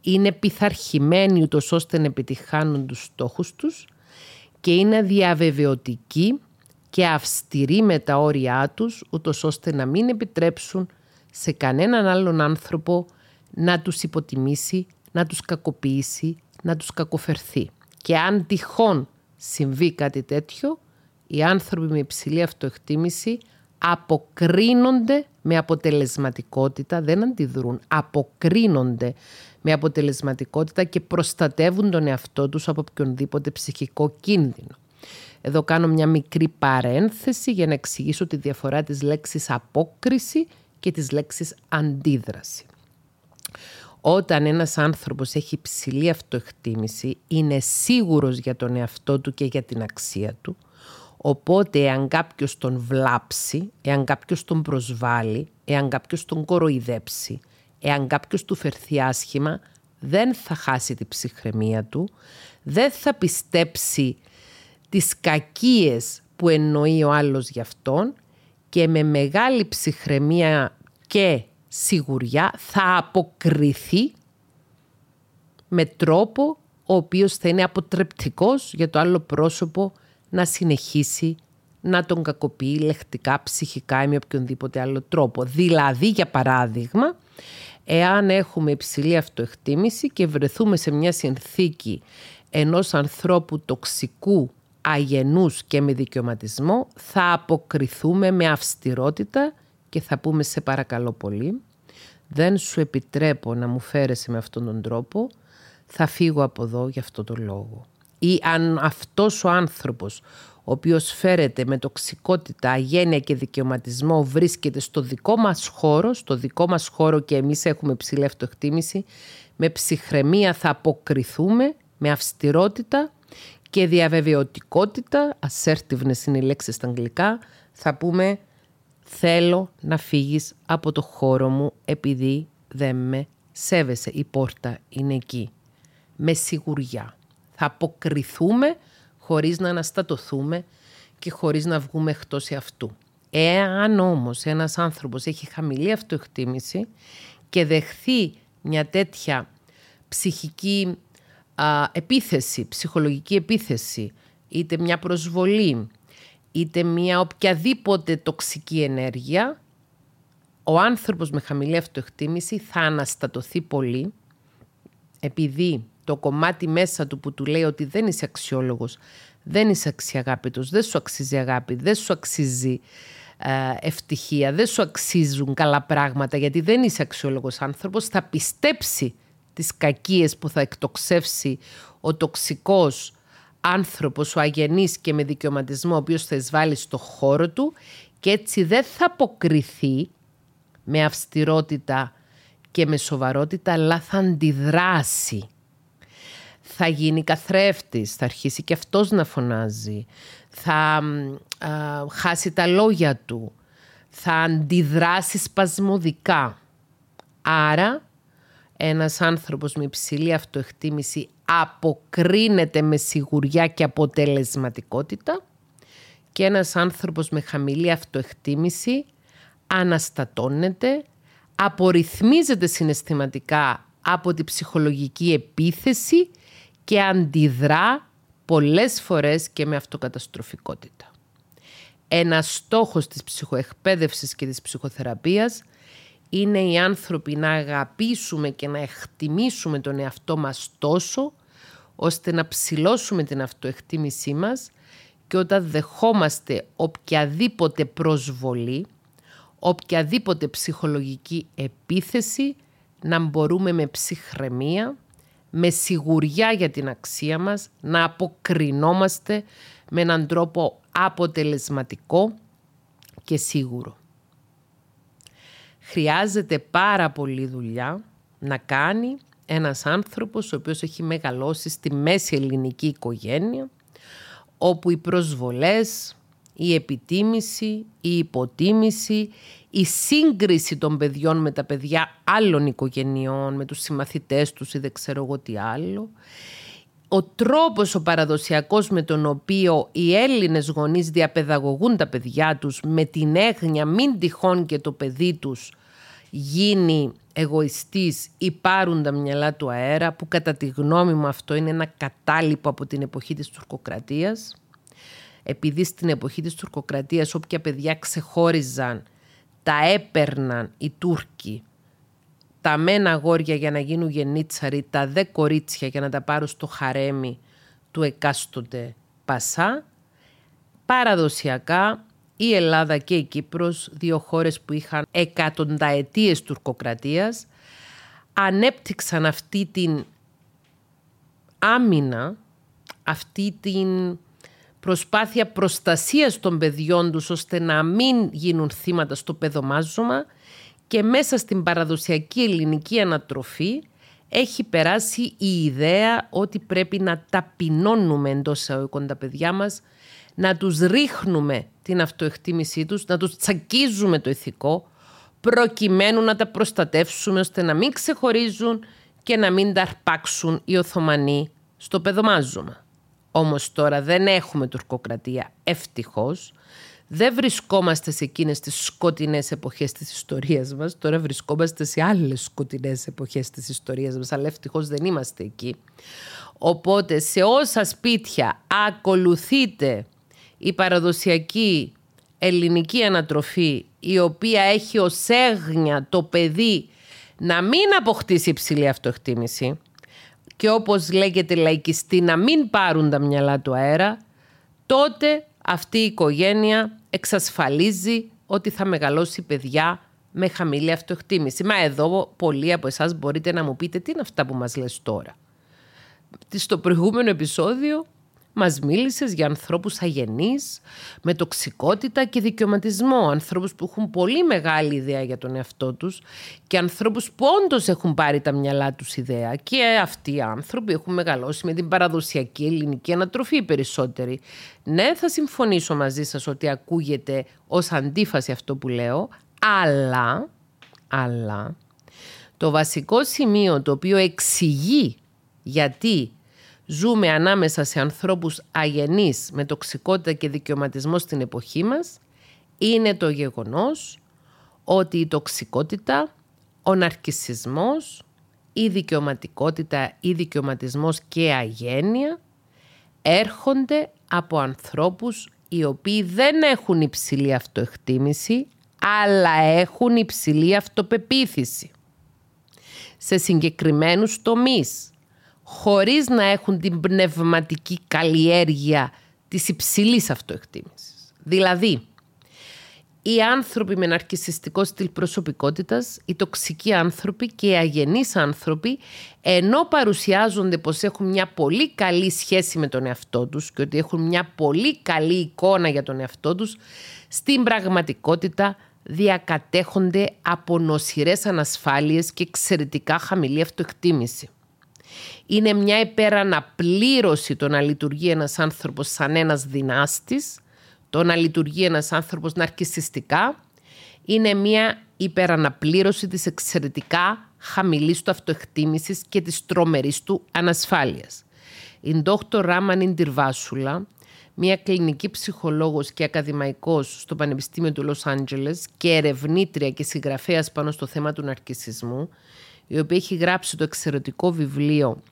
είναι πειθαρχημένοι ούτως ώστε να επιτυχάνουν τους στόχους τους και είναι διαβεβαιωτικοί και αυστηροί με τα όρια τους, ούτως ώστε να μην επιτρέψουν σε κανέναν άλλον άνθρωπο να τους υποτιμήσει, να τους κακοποιήσει, να τους κακοφερθεί. Και αν τυχόν συμβεί κάτι τέτοιο, οι άνθρωποι με υψηλή αυτοεκτίμηση αποκρίνονται με αποτελεσματικότητα, δεν αντιδρούν, αποκρίνονται με αποτελεσματικότητα και προστατεύουν τον εαυτό τους από οποιονδήποτε ψυχικό κίνδυνο. Εδώ κάνω μια μικρή παρένθεση για να εξηγήσω τη διαφορά της λέξης απόκριση και της λέξης αντίδραση. Όταν ένας άνθρωπος έχει ψηλή αυτοεκτίμηση, είναι σίγουρος για τον εαυτό του και για την αξία του, οπότε εάν κάποιος τον βλάψει, εάν κάποιος τον προσβάλλει, εάν κάποιος τον κοροϊδέψει, εάν κάποιος του φερθεί άσχημα, δεν θα χάσει την ψυχραιμία του, δεν θα πιστέψει τις κακίες που εννοεί ο άλλος για αυτόν και με μεγάλη ψυχραιμία και σιγουριά θα αποκριθεί με τρόπο ο οποίος θα είναι αποτρεπτικός για το άλλο πρόσωπο να συνεχίσει να τον κακοποιεί λεχτικά, ψυχικά ή με οποιονδήποτε άλλο τρόπο. Δηλαδή, για παράδειγμα, εάν έχουμε υψηλή αυτοεκτίμηση και βρεθούμε σε μια συνθήκη ενός ανθρώπου τοξικού, αγενούς και με δικαιωματισμό, θα αποκριθούμε με αυστηρότητα και θα πούμε σε παρακαλώ πολύ, δεν σου επιτρέπω να μου φέρεσαι με αυτόν τον τρόπο, θα φύγω από εδώ για αυτό τον λόγο. ή αν αυτός ο άνθρωπος ο οποίος φέρεται με τοξικότητα, αγένεια και δικαιωματισμό βρίσκεται στο δικό μας χώρο, στο δικό μας χώρο και εμείς έχουμε ψηλή αυτοεκτίμηση, με ψυχραιμία θα αποκριθούμε, με αυστηρότητα και διαβεβαιωτικότητα, assertiveness είναι η λέξη στα αγγλικά, θα πούμε θέλω να φύγεις από το χώρο μου επειδή δεν με σέβεσαι. Η πόρτα είναι εκεί. Με σιγουριά. Θα αποκριθούμε χωρίς να αναστατωθούμε και χωρίς να βγούμε εκτός αυτού. Εάν όμως ένας άνθρωπος έχει χαμηλή αυτοεκτίμηση και δεχθεί μια τέτοια ψυχική επίθεση, ψυχολογική επίθεση, είτε μια προσβολή, είτε μια οποιαδήποτε τοξική ενέργεια, ο άνθρωπος με χαμηλή αυτοεκτίμηση θα αναστατωθεί πολύ, επειδή το κομμάτι μέσα του που του λέει ότι δεν είσαι αξιόλογος, δεν είσαι αξιαγάπητος, δεν σου αξίζει αγάπη, δεν σου αξίζει ε, ευτυχία, δεν σου αξίζουν καλά πράγματα γιατί δεν είσαι αξιόλογος άνθρωπος, θα πιστέψει τις κακίες που θα εκτοξεύσει ο τοξικός άνθρωπος, ο αγενής και με δικαιωματισμό ο οποίος θα εισβάλλει στο χώρο του και έτσι δεν θα αποκριθεί με αυστηρότητα και με σοβαρότητα αλλά θα αντιδράσει θα γίνει καθρέφτης, θα αρχίσει και αυτός να φωνάζει, θα χάσει τα λόγια του, θα αντιδράσει σπασμωδικά. Άρα, ένας άνθρωπος με υψηλή αυτοεκτίμηση αποκρίνεται με σιγουριά και αποτελεσματικότητα και ένας άνθρωπος με χαμηλή αυτοεκτίμηση αναστατώνεται, απορριθμίζεται συναισθηματικά από τη ψυχολογική επίθεση και αντιδρά πολλές φορές και με αυτοκαταστροφικότητα. Ένας στόχος της ψυχοεκπαίδευσης και της ψυχοθεραπείας είναι οι άνθρωποι να αγαπήσουμε και να εκτιμήσουμε τον εαυτό μας τόσο, ώστε να ψηλώσουμε την αυτοεκτίμησή μας και όταν δεχόμαστε οποιαδήποτε προσβολή, οποιαδήποτε ψυχολογική επίθεση, να μπορούμε με ψυχραιμία, με σιγουριά για την αξία μας, να αποκρινόμαστε με έναν τρόπο αποτελεσματικό και σίγουρο. Χρειάζεται πάρα πολύ δουλειά να κάνει ένας άνθρωπος ο οποίος έχει μεγαλώσει στη μέση ελληνική οικογένεια, όπου οι προσβολές, η επιτίμηση, η υποτίμηση, η σύγκριση των παιδιών με τα παιδιά άλλων οικογενειών, με τους συμμαθητές τους ή δεν ξέρω εγώ τι άλλο. Ο τρόπος ο παραδοσιακός με τον οποίο οι Έλληνες γονείς διαπαιδαγωγούν τα παιδιά τους με την έγνοια μην τυχόν και το παιδί τους γίνει εγωιστής ή πάρουν τα μυαλά του αέρα που κατά τη γνώμη μου αυτό είναι ένα κατάλοιπο από την εποχή της τουρκοκρατίας επειδή στην εποχή της τουρκοκρατίας όποια παιδιά ξεχώριζαν τα έπαιρναν οι Τούρκοι τα μένα αγόρια για να γίνουν γενίτσαροι, τα δε κορίτσια για να τα πάρουν στο χαρέμι του εκάστοτε Πασά. Παραδοσιακά η Ελλάδα και η Κύπρος, δύο χώρες που είχαν εκατονταετίες τουρκοκρατίας, ανέπτυξαν αυτή την άμυνα, αυτή την προσπάθεια προστασίας των παιδιών τους ώστε να μην γίνουν θύματα στο παιδομάζωμα και μέσα στην παραδοσιακή ελληνική ανατροφή έχει περάσει η ιδέα ότι πρέπει να ταπεινώνουμε εντός εισαγωγικών τα παιδιά μας, να τους ρίχνουμε την αυτοεκτίμησή τους, να τους τσακίζουμε το ηθικό, προκειμένου να τα προστατεύσουμε ώστε να μην ξεχωρίζουν και να μην τα αρπάξουν οι Οθωμανοί στο παιδομάζωμα. Όμως τώρα δεν έχουμε τουρκοκρατία, ευτυχώς. Δεν βρισκόμαστε σε εκείνες τις σκοτεινές εποχές της ιστορίας μας. Τώρα βρισκόμαστε σε άλλες σκοτεινές εποχές της ιστορίας μας, αλλά ευτυχώς δεν είμαστε εκεί. Οπότε σε όσα σπίτια ακολουθείτε η παραδοσιακή ελληνική ανατροφή η οποία έχει ως έγνοια το παιδί να μην αποκτήσει υψηλή αυτοεκτίμηση και όπως λέγεται λαϊκιστή να μην πάρουν τα μυαλά του αέρα, τότε αυτή η οικογένεια εξασφαλίζει ότι θα μεγαλώσει παιδιά με χαμηλή αυτοεκτίμηση. Μα εδώ πολλοί από εσάς μπορείτε να μου πείτε τι είναι αυτά που μας λες τώρα. στο προηγούμενο επεισόδιο μας μίλησες για ανθρώπους αγενείς, με τοξικότητα και δικαιωματισμό. Ανθρώπους που έχουν πολύ μεγάλη ιδέα για τον εαυτό τους και ανθρώπους που όντως έχουν πάρει τα μυαλά τους ιδέα. Και αυτοί οι άνθρωποι έχουν μεγαλώσει με την παραδοσιακή ελληνική ανατροφή περισσότεροι. Ναι, θα συμφωνήσω μαζί σας ότι ακούγεται ως αντίφαση αυτό που λέω, αλλά, αλλά το βασικό σημείο το οποίο εξηγεί γιατί ζούμε ανάμεσα σε ανθρώπους αγενείς με τοξικότητα και δικαιωματισμό στην εποχή μας. Είναι το γεγονός ότι η τοξικότητα, ο ναρκισισμός, η δικαιωματικότητα ή δικαιωματισμός και αγένεια έρχονται από ανθρώπους οι οποίοι δεν έχουν υψηλή αυτοεκτίμηση αλλά έχουν υψηλή αυτοπεποίθηση. Σε συγκεκριμένους τομείς χωρίς να έχουν την πνευματική καλλιέργεια της υψηλής αυτοεκτίμησης. Δηλαδή, οι άνθρωποι με ναρκισιστικό στυλ προσωπικότητας, οι τοξικοί άνθρωποι και οι αγενείς άνθρωποι, ενώ παρουσιάζονται πως έχουν μια πολύ καλή σχέση με τον εαυτό τους και ότι έχουν μια πολύ καλή εικόνα για τον εαυτό τους, στην πραγματικότητα διακατέχονται από νοσηρές ανασφάλειες και εξαιρετικά χαμηλή αυτοεκτίμηση είναι μια υπεραναπλήρωση το να λειτουργεί ένας άνθρωπος σαν ένας δυνάστης, το να λειτουργεί ένας άνθρωπος ναρκιστικά, είναι μια υπεραναπλήρωση της εξαιρετικά χαμηλής του αυτοεκτίμησης και της τρομερής του ανασφάλειας. Η Dr. Ράμαν Ιντυρβάσουλα, μια κλινική ψυχολόγος και ακαδημαϊκός στο Πανεπιστήμιο του Λος Άντζελες και ερευνήτρια και συγγραφέας πάνω στο θέμα του ναρκισισμού, η οποία έχει γράψει το εξαιρετικό βιβλίο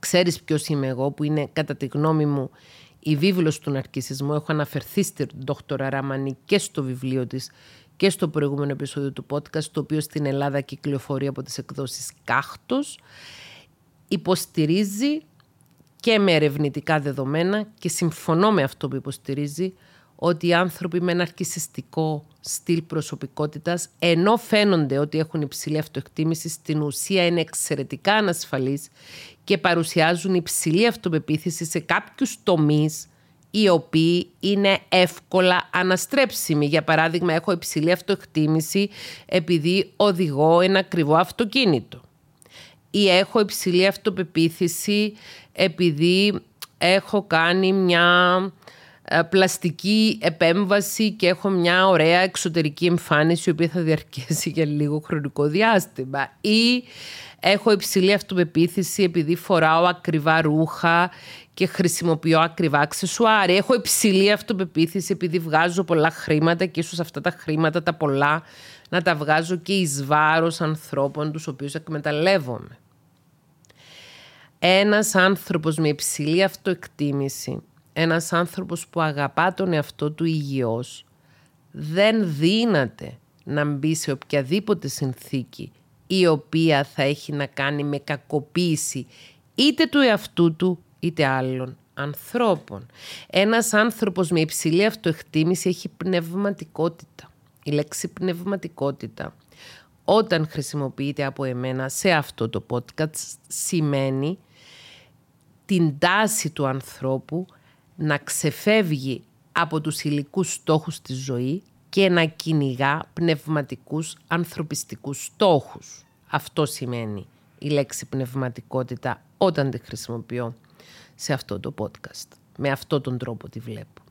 «Ξέρεις ποιος είμαι εγώ» που είναι κατά τη γνώμη μου η βίβλος του ναρκισισμού. Έχω αναφερθεί στην Δόκτωρα Ράμανη και στο βιβλίο της και στο προηγούμενο επεισόδιο του podcast, το οποίο στην Ελλάδα κυκλοφορεί από τις εκδόσεις Κάχτος. Υποστηρίζει και με ερευνητικά δεδομένα και συμφωνώ με αυτό που υποστηρίζει ότι οι άνθρωποι με ένα αρκισιστικό στυλ προσωπικότητας, ενώ φαίνονται ότι έχουν υψηλή αυτοεκτίμηση, στην ουσία είναι εξαιρετικά ανασφαλείς και παρουσιάζουν υψηλή αυτοπεποίθηση σε κάποιους τομείς οι οποίοι είναι εύκολα αναστρέψιμοι. Για παράδειγμα, έχω υψηλή αυτοεκτίμηση επειδή οδηγώ ένα ακριβό αυτοκίνητο. Ή έχω υψηλή αυτοπεποίθηση επειδή έχω κάνει μια ε, πλαστική επέμβαση και έχω μια ωραία εξωτερική εμφάνιση η οποία θα διαρκέσει για λίγο χρονικό διάστημα ή έχω υψηλή αυτοπεποίθηση επειδή φοράω ακριβά ρούχα και χρησιμοποιώ ακριβά αξεσουάρια. Έχω υψηλή αυτοπεποίθηση επειδή βγάζω πολλά χρήματα και ίσως αυτά τα χρήματα τα πολλά να τα βγάζω και εις βάρος ανθρώπων τους οποίους εκμεταλλεύομαι. Ένας άνθρωπος με υψηλή αυτοεκτίμηση ένας άνθρωπος που αγαπά τον εαυτό του υγιώς δεν δύναται να μπει σε οποιαδήποτε συνθήκη η οποία θα έχει να κάνει με κακοποίηση είτε του εαυτού του είτε άλλων ανθρώπων. Ένας άνθρωπος με υψηλή αυτοεκτίμηση έχει πνευματικότητα. Η λέξη πνευματικότητα όταν χρησιμοποιείται από εμένα σε αυτό το podcast σημαίνει την τάση του ανθρώπου να ξεφεύγει από τους υλικούς στόχους της ζωή και να κυνηγά πνευματικούς ανθρωπιστικούς στόχους. Αυτό σημαίνει η λέξη πνευματικότητα όταν τη χρησιμοποιώ σε αυτό το podcast. Με αυτόν τον τρόπο τη βλέπω.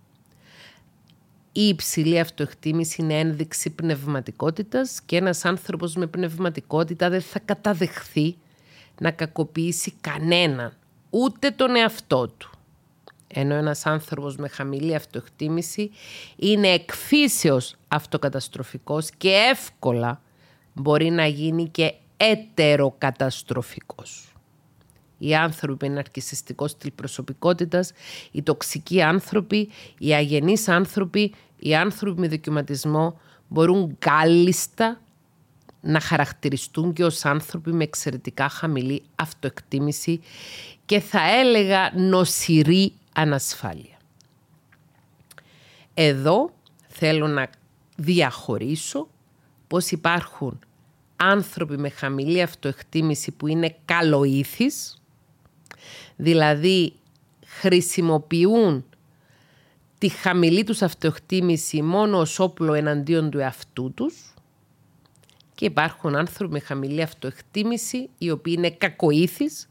Η υψηλή αυτοεκτίμηση είναι ένδειξη πνευματικότητας και ένας άνθρωπος με πνευματικότητα δεν θα καταδεχθεί να κακοποιήσει κανέναν, ούτε τον εαυτό του ενώ ένας άνθρωπος με χαμηλή αυτοεκτίμηση είναι εκφύσεως αυτοκαταστροφικός και εύκολα μπορεί να γίνει και έτεροκαταστροφικός. Οι άνθρωποι με ναρκισιστικός στυλ προσωπικότητας, οι τοξικοί άνθρωποι, οι αγενείς άνθρωποι, οι άνθρωποι με δικαιωματισμό μπορούν κάλλιστα να χαρακτηριστούν και ως άνθρωποι με εξαιρετικά χαμηλή αυτοεκτίμηση και θα έλεγα νοσηρή ανασφάλεια. Εδώ θέλω να διαχωρίσω πως υπάρχουν άνθρωποι με χαμηλή αυτοεκτίμηση που είναι καλοήθεις, Δηλαδή χρησιμοποιούν τη χαμηλή τους αυτοεκτίμηση μόνο ως όπλο εναντίον του εαυτού τους και υπάρχουν άνθρωποι με χαμηλή αυτοεκτίμηση οι οποίοι είναι κακοήθεις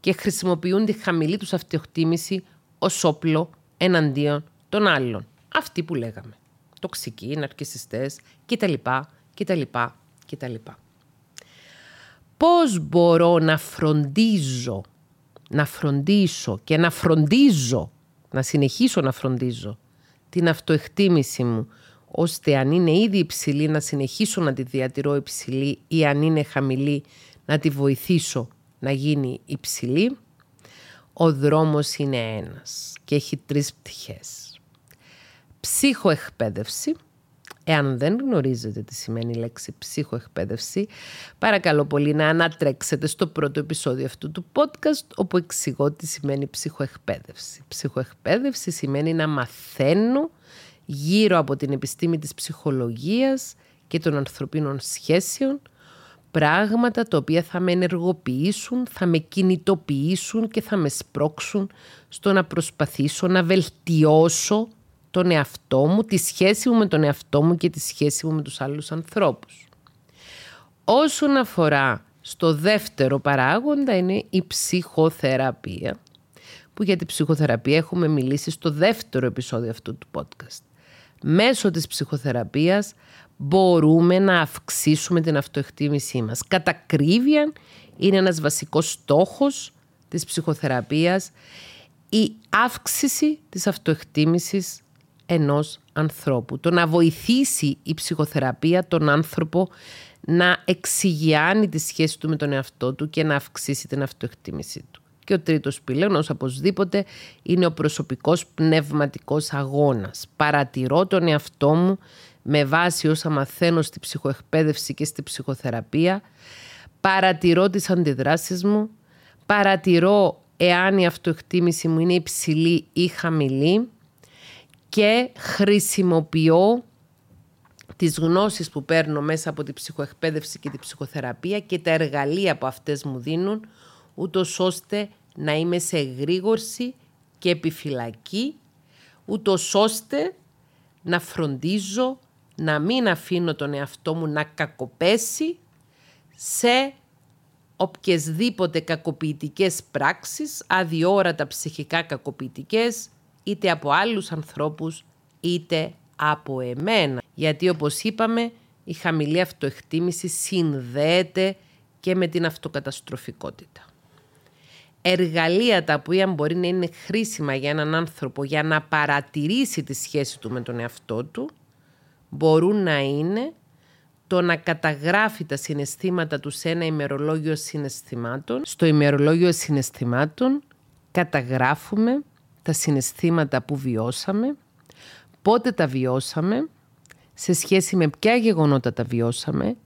και χρησιμοποιούν τη χαμηλή τους αυτοεκτίμηση ως όπλο εναντίον των άλλων. Αυτοί που λέγαμε. Τοξικοί, ναρκισιστές κτλ. κτλ, κτλ. Πώς μπορώ να φροντίζω, να φροντίσω και να φροντίζω, να συνεχίσω να φροντίζω την αυτοεκτίμηση μου, ώστε αν είναι ήδη υψηλή να συνεχίσω να τη διατηρώ υψηλή ή αν είναι χαμηλή να τη βοηθήσω να γίνει υψηλή. Ο δρόμος είναι ένας και έχει τρεις πτυχές. Ψυχοεκπαίδευση, Εάν δεν γνωρίζετε τι σημαίνει η λέξη ψυχοεκπαίδευση, παρακαλώ πολύ να ανατρέξετε στο πρώτο επεισόδιο αυτού του podcast, όπου εξηγώ τι σημαίνει ψυχοεκπαίδευση. Ψυχοεκπαίδευση σημαίνει να μαθαίνω γύρω από την επιστήμη της ψυχολογίας και των ανθρωπίνων σχέσεων, πράγματα τα οποία θα με ενεργοποιήσουν, θα με κινητοποιήσουν και θα με σπρώξουν στο να προσπαθήσω να βελτιώσω τον εαυτό μου, τη σχέση μου με τον εαυτό μου και τη σχέση μου με τους άλλους ανθρώπους. Όσον αφορά στο δεύτερο παράγοντα είναι η ψυχοθεραπεία, που για τη ψυχοθεραπεία έχουμε μιλήσει στο δεύτερο επεισόδιο αυτού του podcast. Μέσω της ψυχοθεραπείας μπορούμε να αυξήσουμε την αυτοεκτίμησή μας. Κατακρίβεια είναι ένας βασικός στόχος της ψυχοθεραπείας η αύξηση της αυτοεκτίμησης ενός ανθρώπου. Το να βοηθήσει η ψυχοθεραπεία τον άνθρωπο να εξηγιάνει τη σχέση του με τον εαυτό του και να αυξήσει την αυτοεκτίμησή του. Και ο τρίτος πυλώνος, οπωσδήποτε, είναι ο προσωπικός πνευματικός αγώνας. Παρατηρώ τον εαυτό μου με βάση όσα μαθαίνω στη ψυχοεκπαίδευση και στη ψυχοθεραπεία. Παρατηρώ τις αντιδράσεις μου. Παρατηρώ εάν η αυτοεκτίμηση μου είναι υψηλή ή χαμηλή και χρησιμοποιώ τις γνώσεις που παίρνω μέσα από την ψυχοεκπαίδευση και την ψυχοθεραπεία και τα εργαλεία που αυτές μου δίνουν, ούτως ώστε να είμαι σε εγρήγορση και επιφυλακή, ούτως ώστε να φροντίζω να μην αφήνω τον εαυτό μου να κακοπέσει σε οποιασδήποτε κακοποιητικές πράξεις, αδιόρατα ψυχικά κακοποιητικές, είτε από άλλους ανθρώπους είτε από εμένα. Γιατί όπως είπαμε η χαμηλή αυτοεκτίμηση συνδέεται και με την αυτοκαταστροφικότητα. Εργαλεία τα οποία μπορεί να είναι χρήσιμα για έναν άνθρωπο για να παρατηρήσει τη σχέση του με τον εαυτό του μπορούν να είναι το να καταγράφει τα συναισθήματα του σε ένα ημερολόγιο συναισθημάτων. Στο ημερολόγιο συναισθημάτων καταγράφουμε τα συναισθήματα που βιώσαμε, πότε τα βιώσαμε, σε σχέση με ποια γεγονότα τα βιώσαμε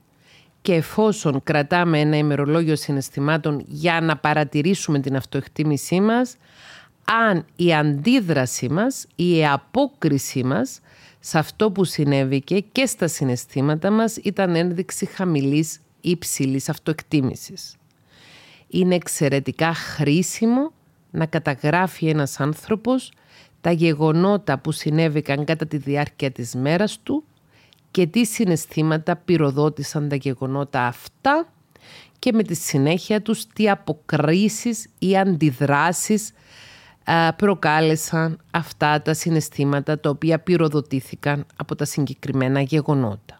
και εφόσον κρατάμε ένα ημερολόγιο συναισθημάτων για να παρατηρήσουμε την αυτοεκτίμησή μας, αν η αντίδραση μας, η απόκρισή μας σε αυτό που συνέβηκε και στα συναισθήματα μας ήταν ένδειξη χαμηλής ή υψηλής αυτοεκτίμησης. Είναι εξαιρετικά χρήσιμο να καταγράφει ένας άνθρωπος τα γεγονότα που συνέβηκαν κατά τη διάρκεια της μέρας του και τι συναισθήματα πυροδότησαν τα γεγονότα αυτά και με τη συνέχεια τους τι αποκρίσεις ή αντιδράσεις προκάλεσαν αυτά τα συναισθήματα τα οποία πυροδοτήθηκαν από τα συγκεκριμένα γεγονότα.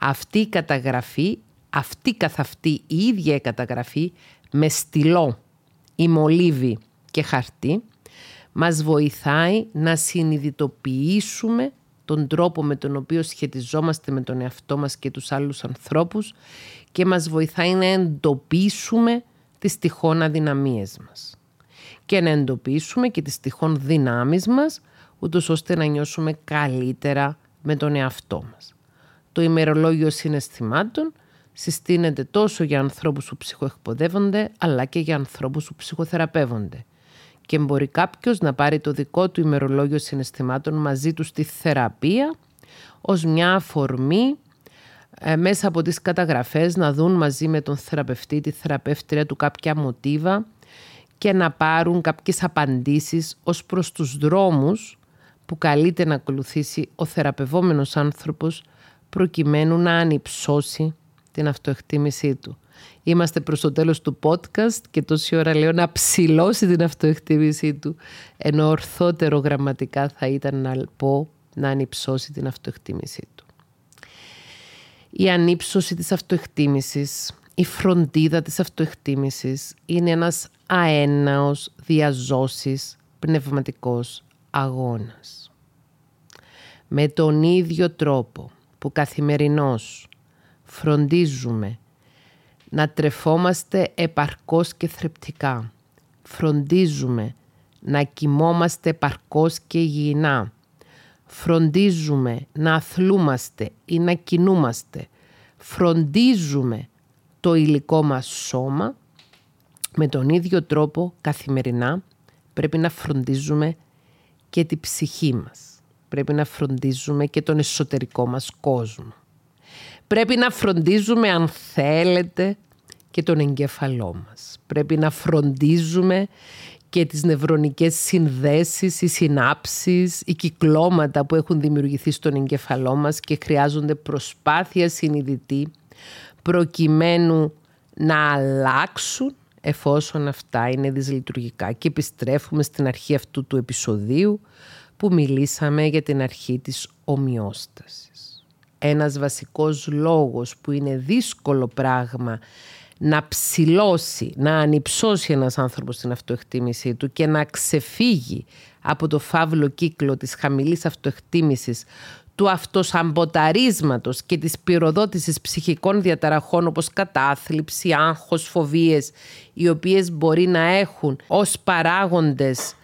Αυτή η καταγραφή, αυτή καθ' αυτή η ίδια η καταγραφή με στυλό, η μολύβη και χαρτί μας βοηθάει να συνειδητοποιήσουμε τον τρόπο με τον οποίο σχετιζόμαστε με τον εαυτό μας και τους άλλους ανθρώπους και μας βοηθάει να εντοπίσουμε τις τυχόν αδυναμίες μας και να εντοπίσουμε και τις τυχόν δυνάμεις μας ούτως ώστε να νιώσουμε καλύτερα με τον εαυτό μας. Το ημερολόγιο συναισθημάτων συστήνεται τόσο για ανθρώπους που ψυχοεκποδεύονται αλλά και για ανθρώπους που ψυχοθεραπεύονται και μπορεί κάποιος να πάρει το δικό του ημερολόγιο συναισθημάτων μαζί του στη θεραπεία ως μια αφορμή ε, μέσα από τις καταγραφές να δουν μαζί με τον θεραπευτή, τη θεραπεύτρια του κάποια μοτίβα και να πάρουν κάποιες απαντήσεις ως προς τους δρόμους που καλείται να ακολουθήσει ο θεραπευόμενος άνθρωπος προκειμένου να ανυψώσει την αυτοεκτίμησή του. Είμαστε προς το τέλος του podcast και τόση ώρα λέω να ψηλώσει την αυτοεκτίμησή του ενώ ορθότερο γραμματικά θα ήταν να πω να ανυψώσει την αυτοεκτίμησή του. Η ανύψωση της αυτοεκτίμησης, η φροντίδα της αυτοεκτίμησης είναι ένας αέναος διαζώσης πνευματικός αγώνας. Με τον ίδιο τρόπο που καθημερινώς φροντίζουμε να τρεφόμαστε επαρκώς και θρεπτικά. Φροντίζουμε να κοιμόμαστε επαρκώς και υγιεινά. Φροντίζουμε να αθλούμαστε ή να κινούμαστε. Φροντίζουμε το υλικό μας σώμα. Με τον ίδιο τρόπο καθημερινά πρέπει να φροντίζουμε και τη ψυχή μας. Πρέπει να φροντίζουμε και τον εσωτερικό μας κόσμο. Πρέπει να φροντίζουμε αν θέλετε και τον εγκέφαλό μας. Πρέπει να φροντίζουμε και τις νευρονικές συνδέσεις, οι συνάψεις, οι κυκλώματα που έχουν δημιουργηθεί στον εγκέφαλό μας και χρειάζονται προσπάθεια συνειδητή προκειμένου να αλλάξουν εφόσον αυτά είναι δυσλειτουργικά. Και επιστρέφουμε στην αρχή αυτού του επεισοδίου που μιλήσαμε για την αρχή της ομοιόστασης. Ένας βασικός λόγος που είναι δύσκολο πράγμα να ψηλώσει, να ανυψώσει ένας άνθρωπος την αυτοεκτίμησή του και να ξεφύγει από το φαύλο κύκλο της χαμηλής αυτοεκτίμησης του αυτοσαμποταρίσματος και της πυροδότησης ψυχικών διαταραχών όπως κατάθλιψη, άγχος, φοβίες, οι οποίες μπορεί να έχουν ως παράγοντες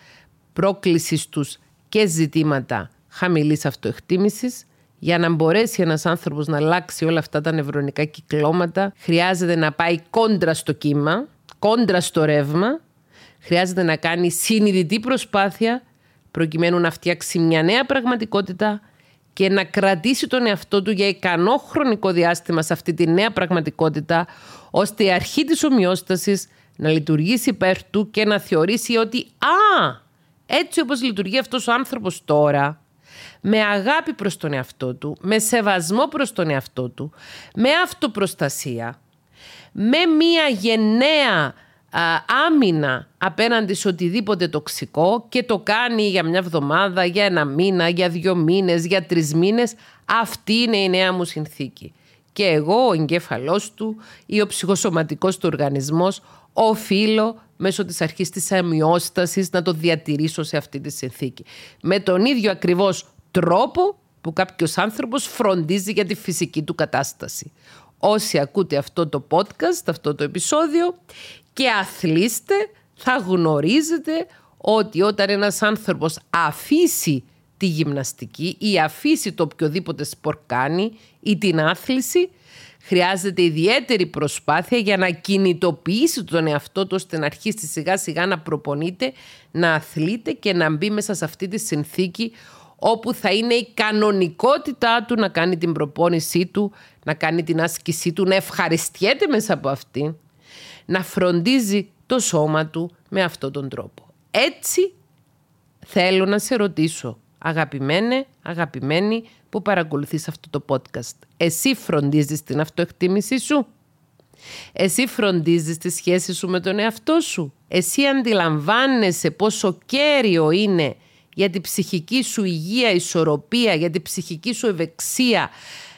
πρόκλησης τους και ζητήματα χαμηλής αυτοεκτίμησης, για να μπορέσει ένας άνθρωπος να αλλάξει όλα αυτά τα νευρονικά κυκλώματα, χρειάζεται να πάει κόντρα στο κύμα, κόντρα στο ρεύμα, χρειάζεται να κάνει συνειδητή προσπάθεια προκειμένου να φτιάξει μια νέα πραγματικότητα και να κρατήσει τον εαυτό του για ικανό χρονικό διάστημα σε αυτή τη νέα πραγματικότητα, ώστε η αρχή της ομοιόστασης να λειτουργήσει υπέρ του και να θεωρήσει ότι «Α, έτσι όπως λειτουργεί αυτός ο άνθρωπος τώρα, με αγάπη προς τον εαυτό του, με σεβασμό προς τον εαυτό του, με αυτοπροστασία, με μία γενναία άμυνα απέναντι σε οτιδήποτε τοξικό και το κάνει για μια εβδομάδα, για ένα μήνα, για δύο μήνες, για τρεις μήνες. Αυτή είναι η νέα μου συνθήκη. Και εγώ, ο εγκέφαλός του ή ο ψυχοσωματικός του οργανισμός, οφείλω μέσω της αρχής της αμοιόστασης να το διατηρήσω σε αυτή τη συνθήκη. Με τον ίδιο ακριβώς τρόπο που κάποιος άνθρωπος φροντίζει για τη φυσική του κατάσταση. Όσοι ακούτε αυτό το podcast, αυτό το επεισόδιο και αθλείστε, θα γνωρίζετε ότι όταν ένας άνθρωπος αφήσει τη γυμναστική ή αφήσει το οποιοδήποτε σπορ κάνει ή την άθληση, χρειάζεται ιδιαίτερη προσπάθεια για να κινητοποιήσει τον εαυτό του ώστε να αρχίσει σιγά σιγά να προπονείται, να αθλείται και να μπει μέσα σε αυτή τη συνθήκη όπου θα είναι η κανονικότητά του να κάνει την προπόνησή του, να κάνει την άσκησή του, να ευχαριστιέται μέσα από αυτή, να φροντίζει το σώμα του με αυτόν τον τρόπο. Έτσι θέλω να σε ρωτήσω, αγαπημένε, αγαπημένη που παρακολουθείς αυτό το podcast. Εσύ φροντίζεις την αυτοεκτίμησή σου; Εσύ φροντίζεις τη σχέση σου με τον εαυτό σου; Εσύ αντιλαμβάνεσαι πόσο κέριο είναι για την ψυχική σου υγεία, ισορροπία, για την ψυχική σου ευεξία,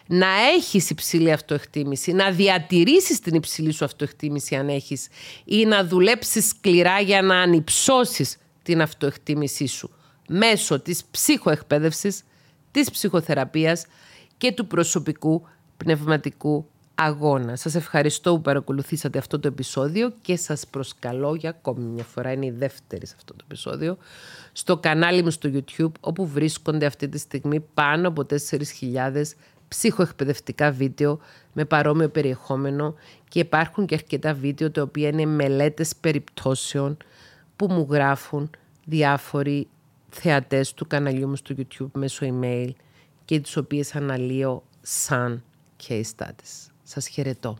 να έχεις υψηλή αυτοεκτίμηση, να διατηρήσεις την υψηλή σου αυτοεκτίμηση αν έχεις ή να δουλέψεις σκληρά για να ανυψώσεις την αυτοεκτίμησή σου μέσω της ψυχοεκπαίδευσης, της ψυχοθεραπείας και του προσωπικού πνευματικού αγώνα. Σας ευχαριστώ που παρακολουθήσατε αυτό το επεισόδιο και σας προσκαλώ για ακόμη μια φορά, είναι η δεύτερη σε αυτό το επεισόδιο, στο κανάλι μου στο YouTube όπου βρίσκονται αυτή τη στιγμή πάνω από 4.000 ψυχοεκπαιδευτικά βίντεο με παρόμοιο περιεχόμενο και υπάρχουν και αρκετά βίντεο τα οποία είναι μελέτες περιπτώσεων που μου γράφουν διάφοροι θεατές του καναλιού μου στο YouTube μέσω email και τις οποίες αναλύω σαν case studies. Σας χαιρετώ.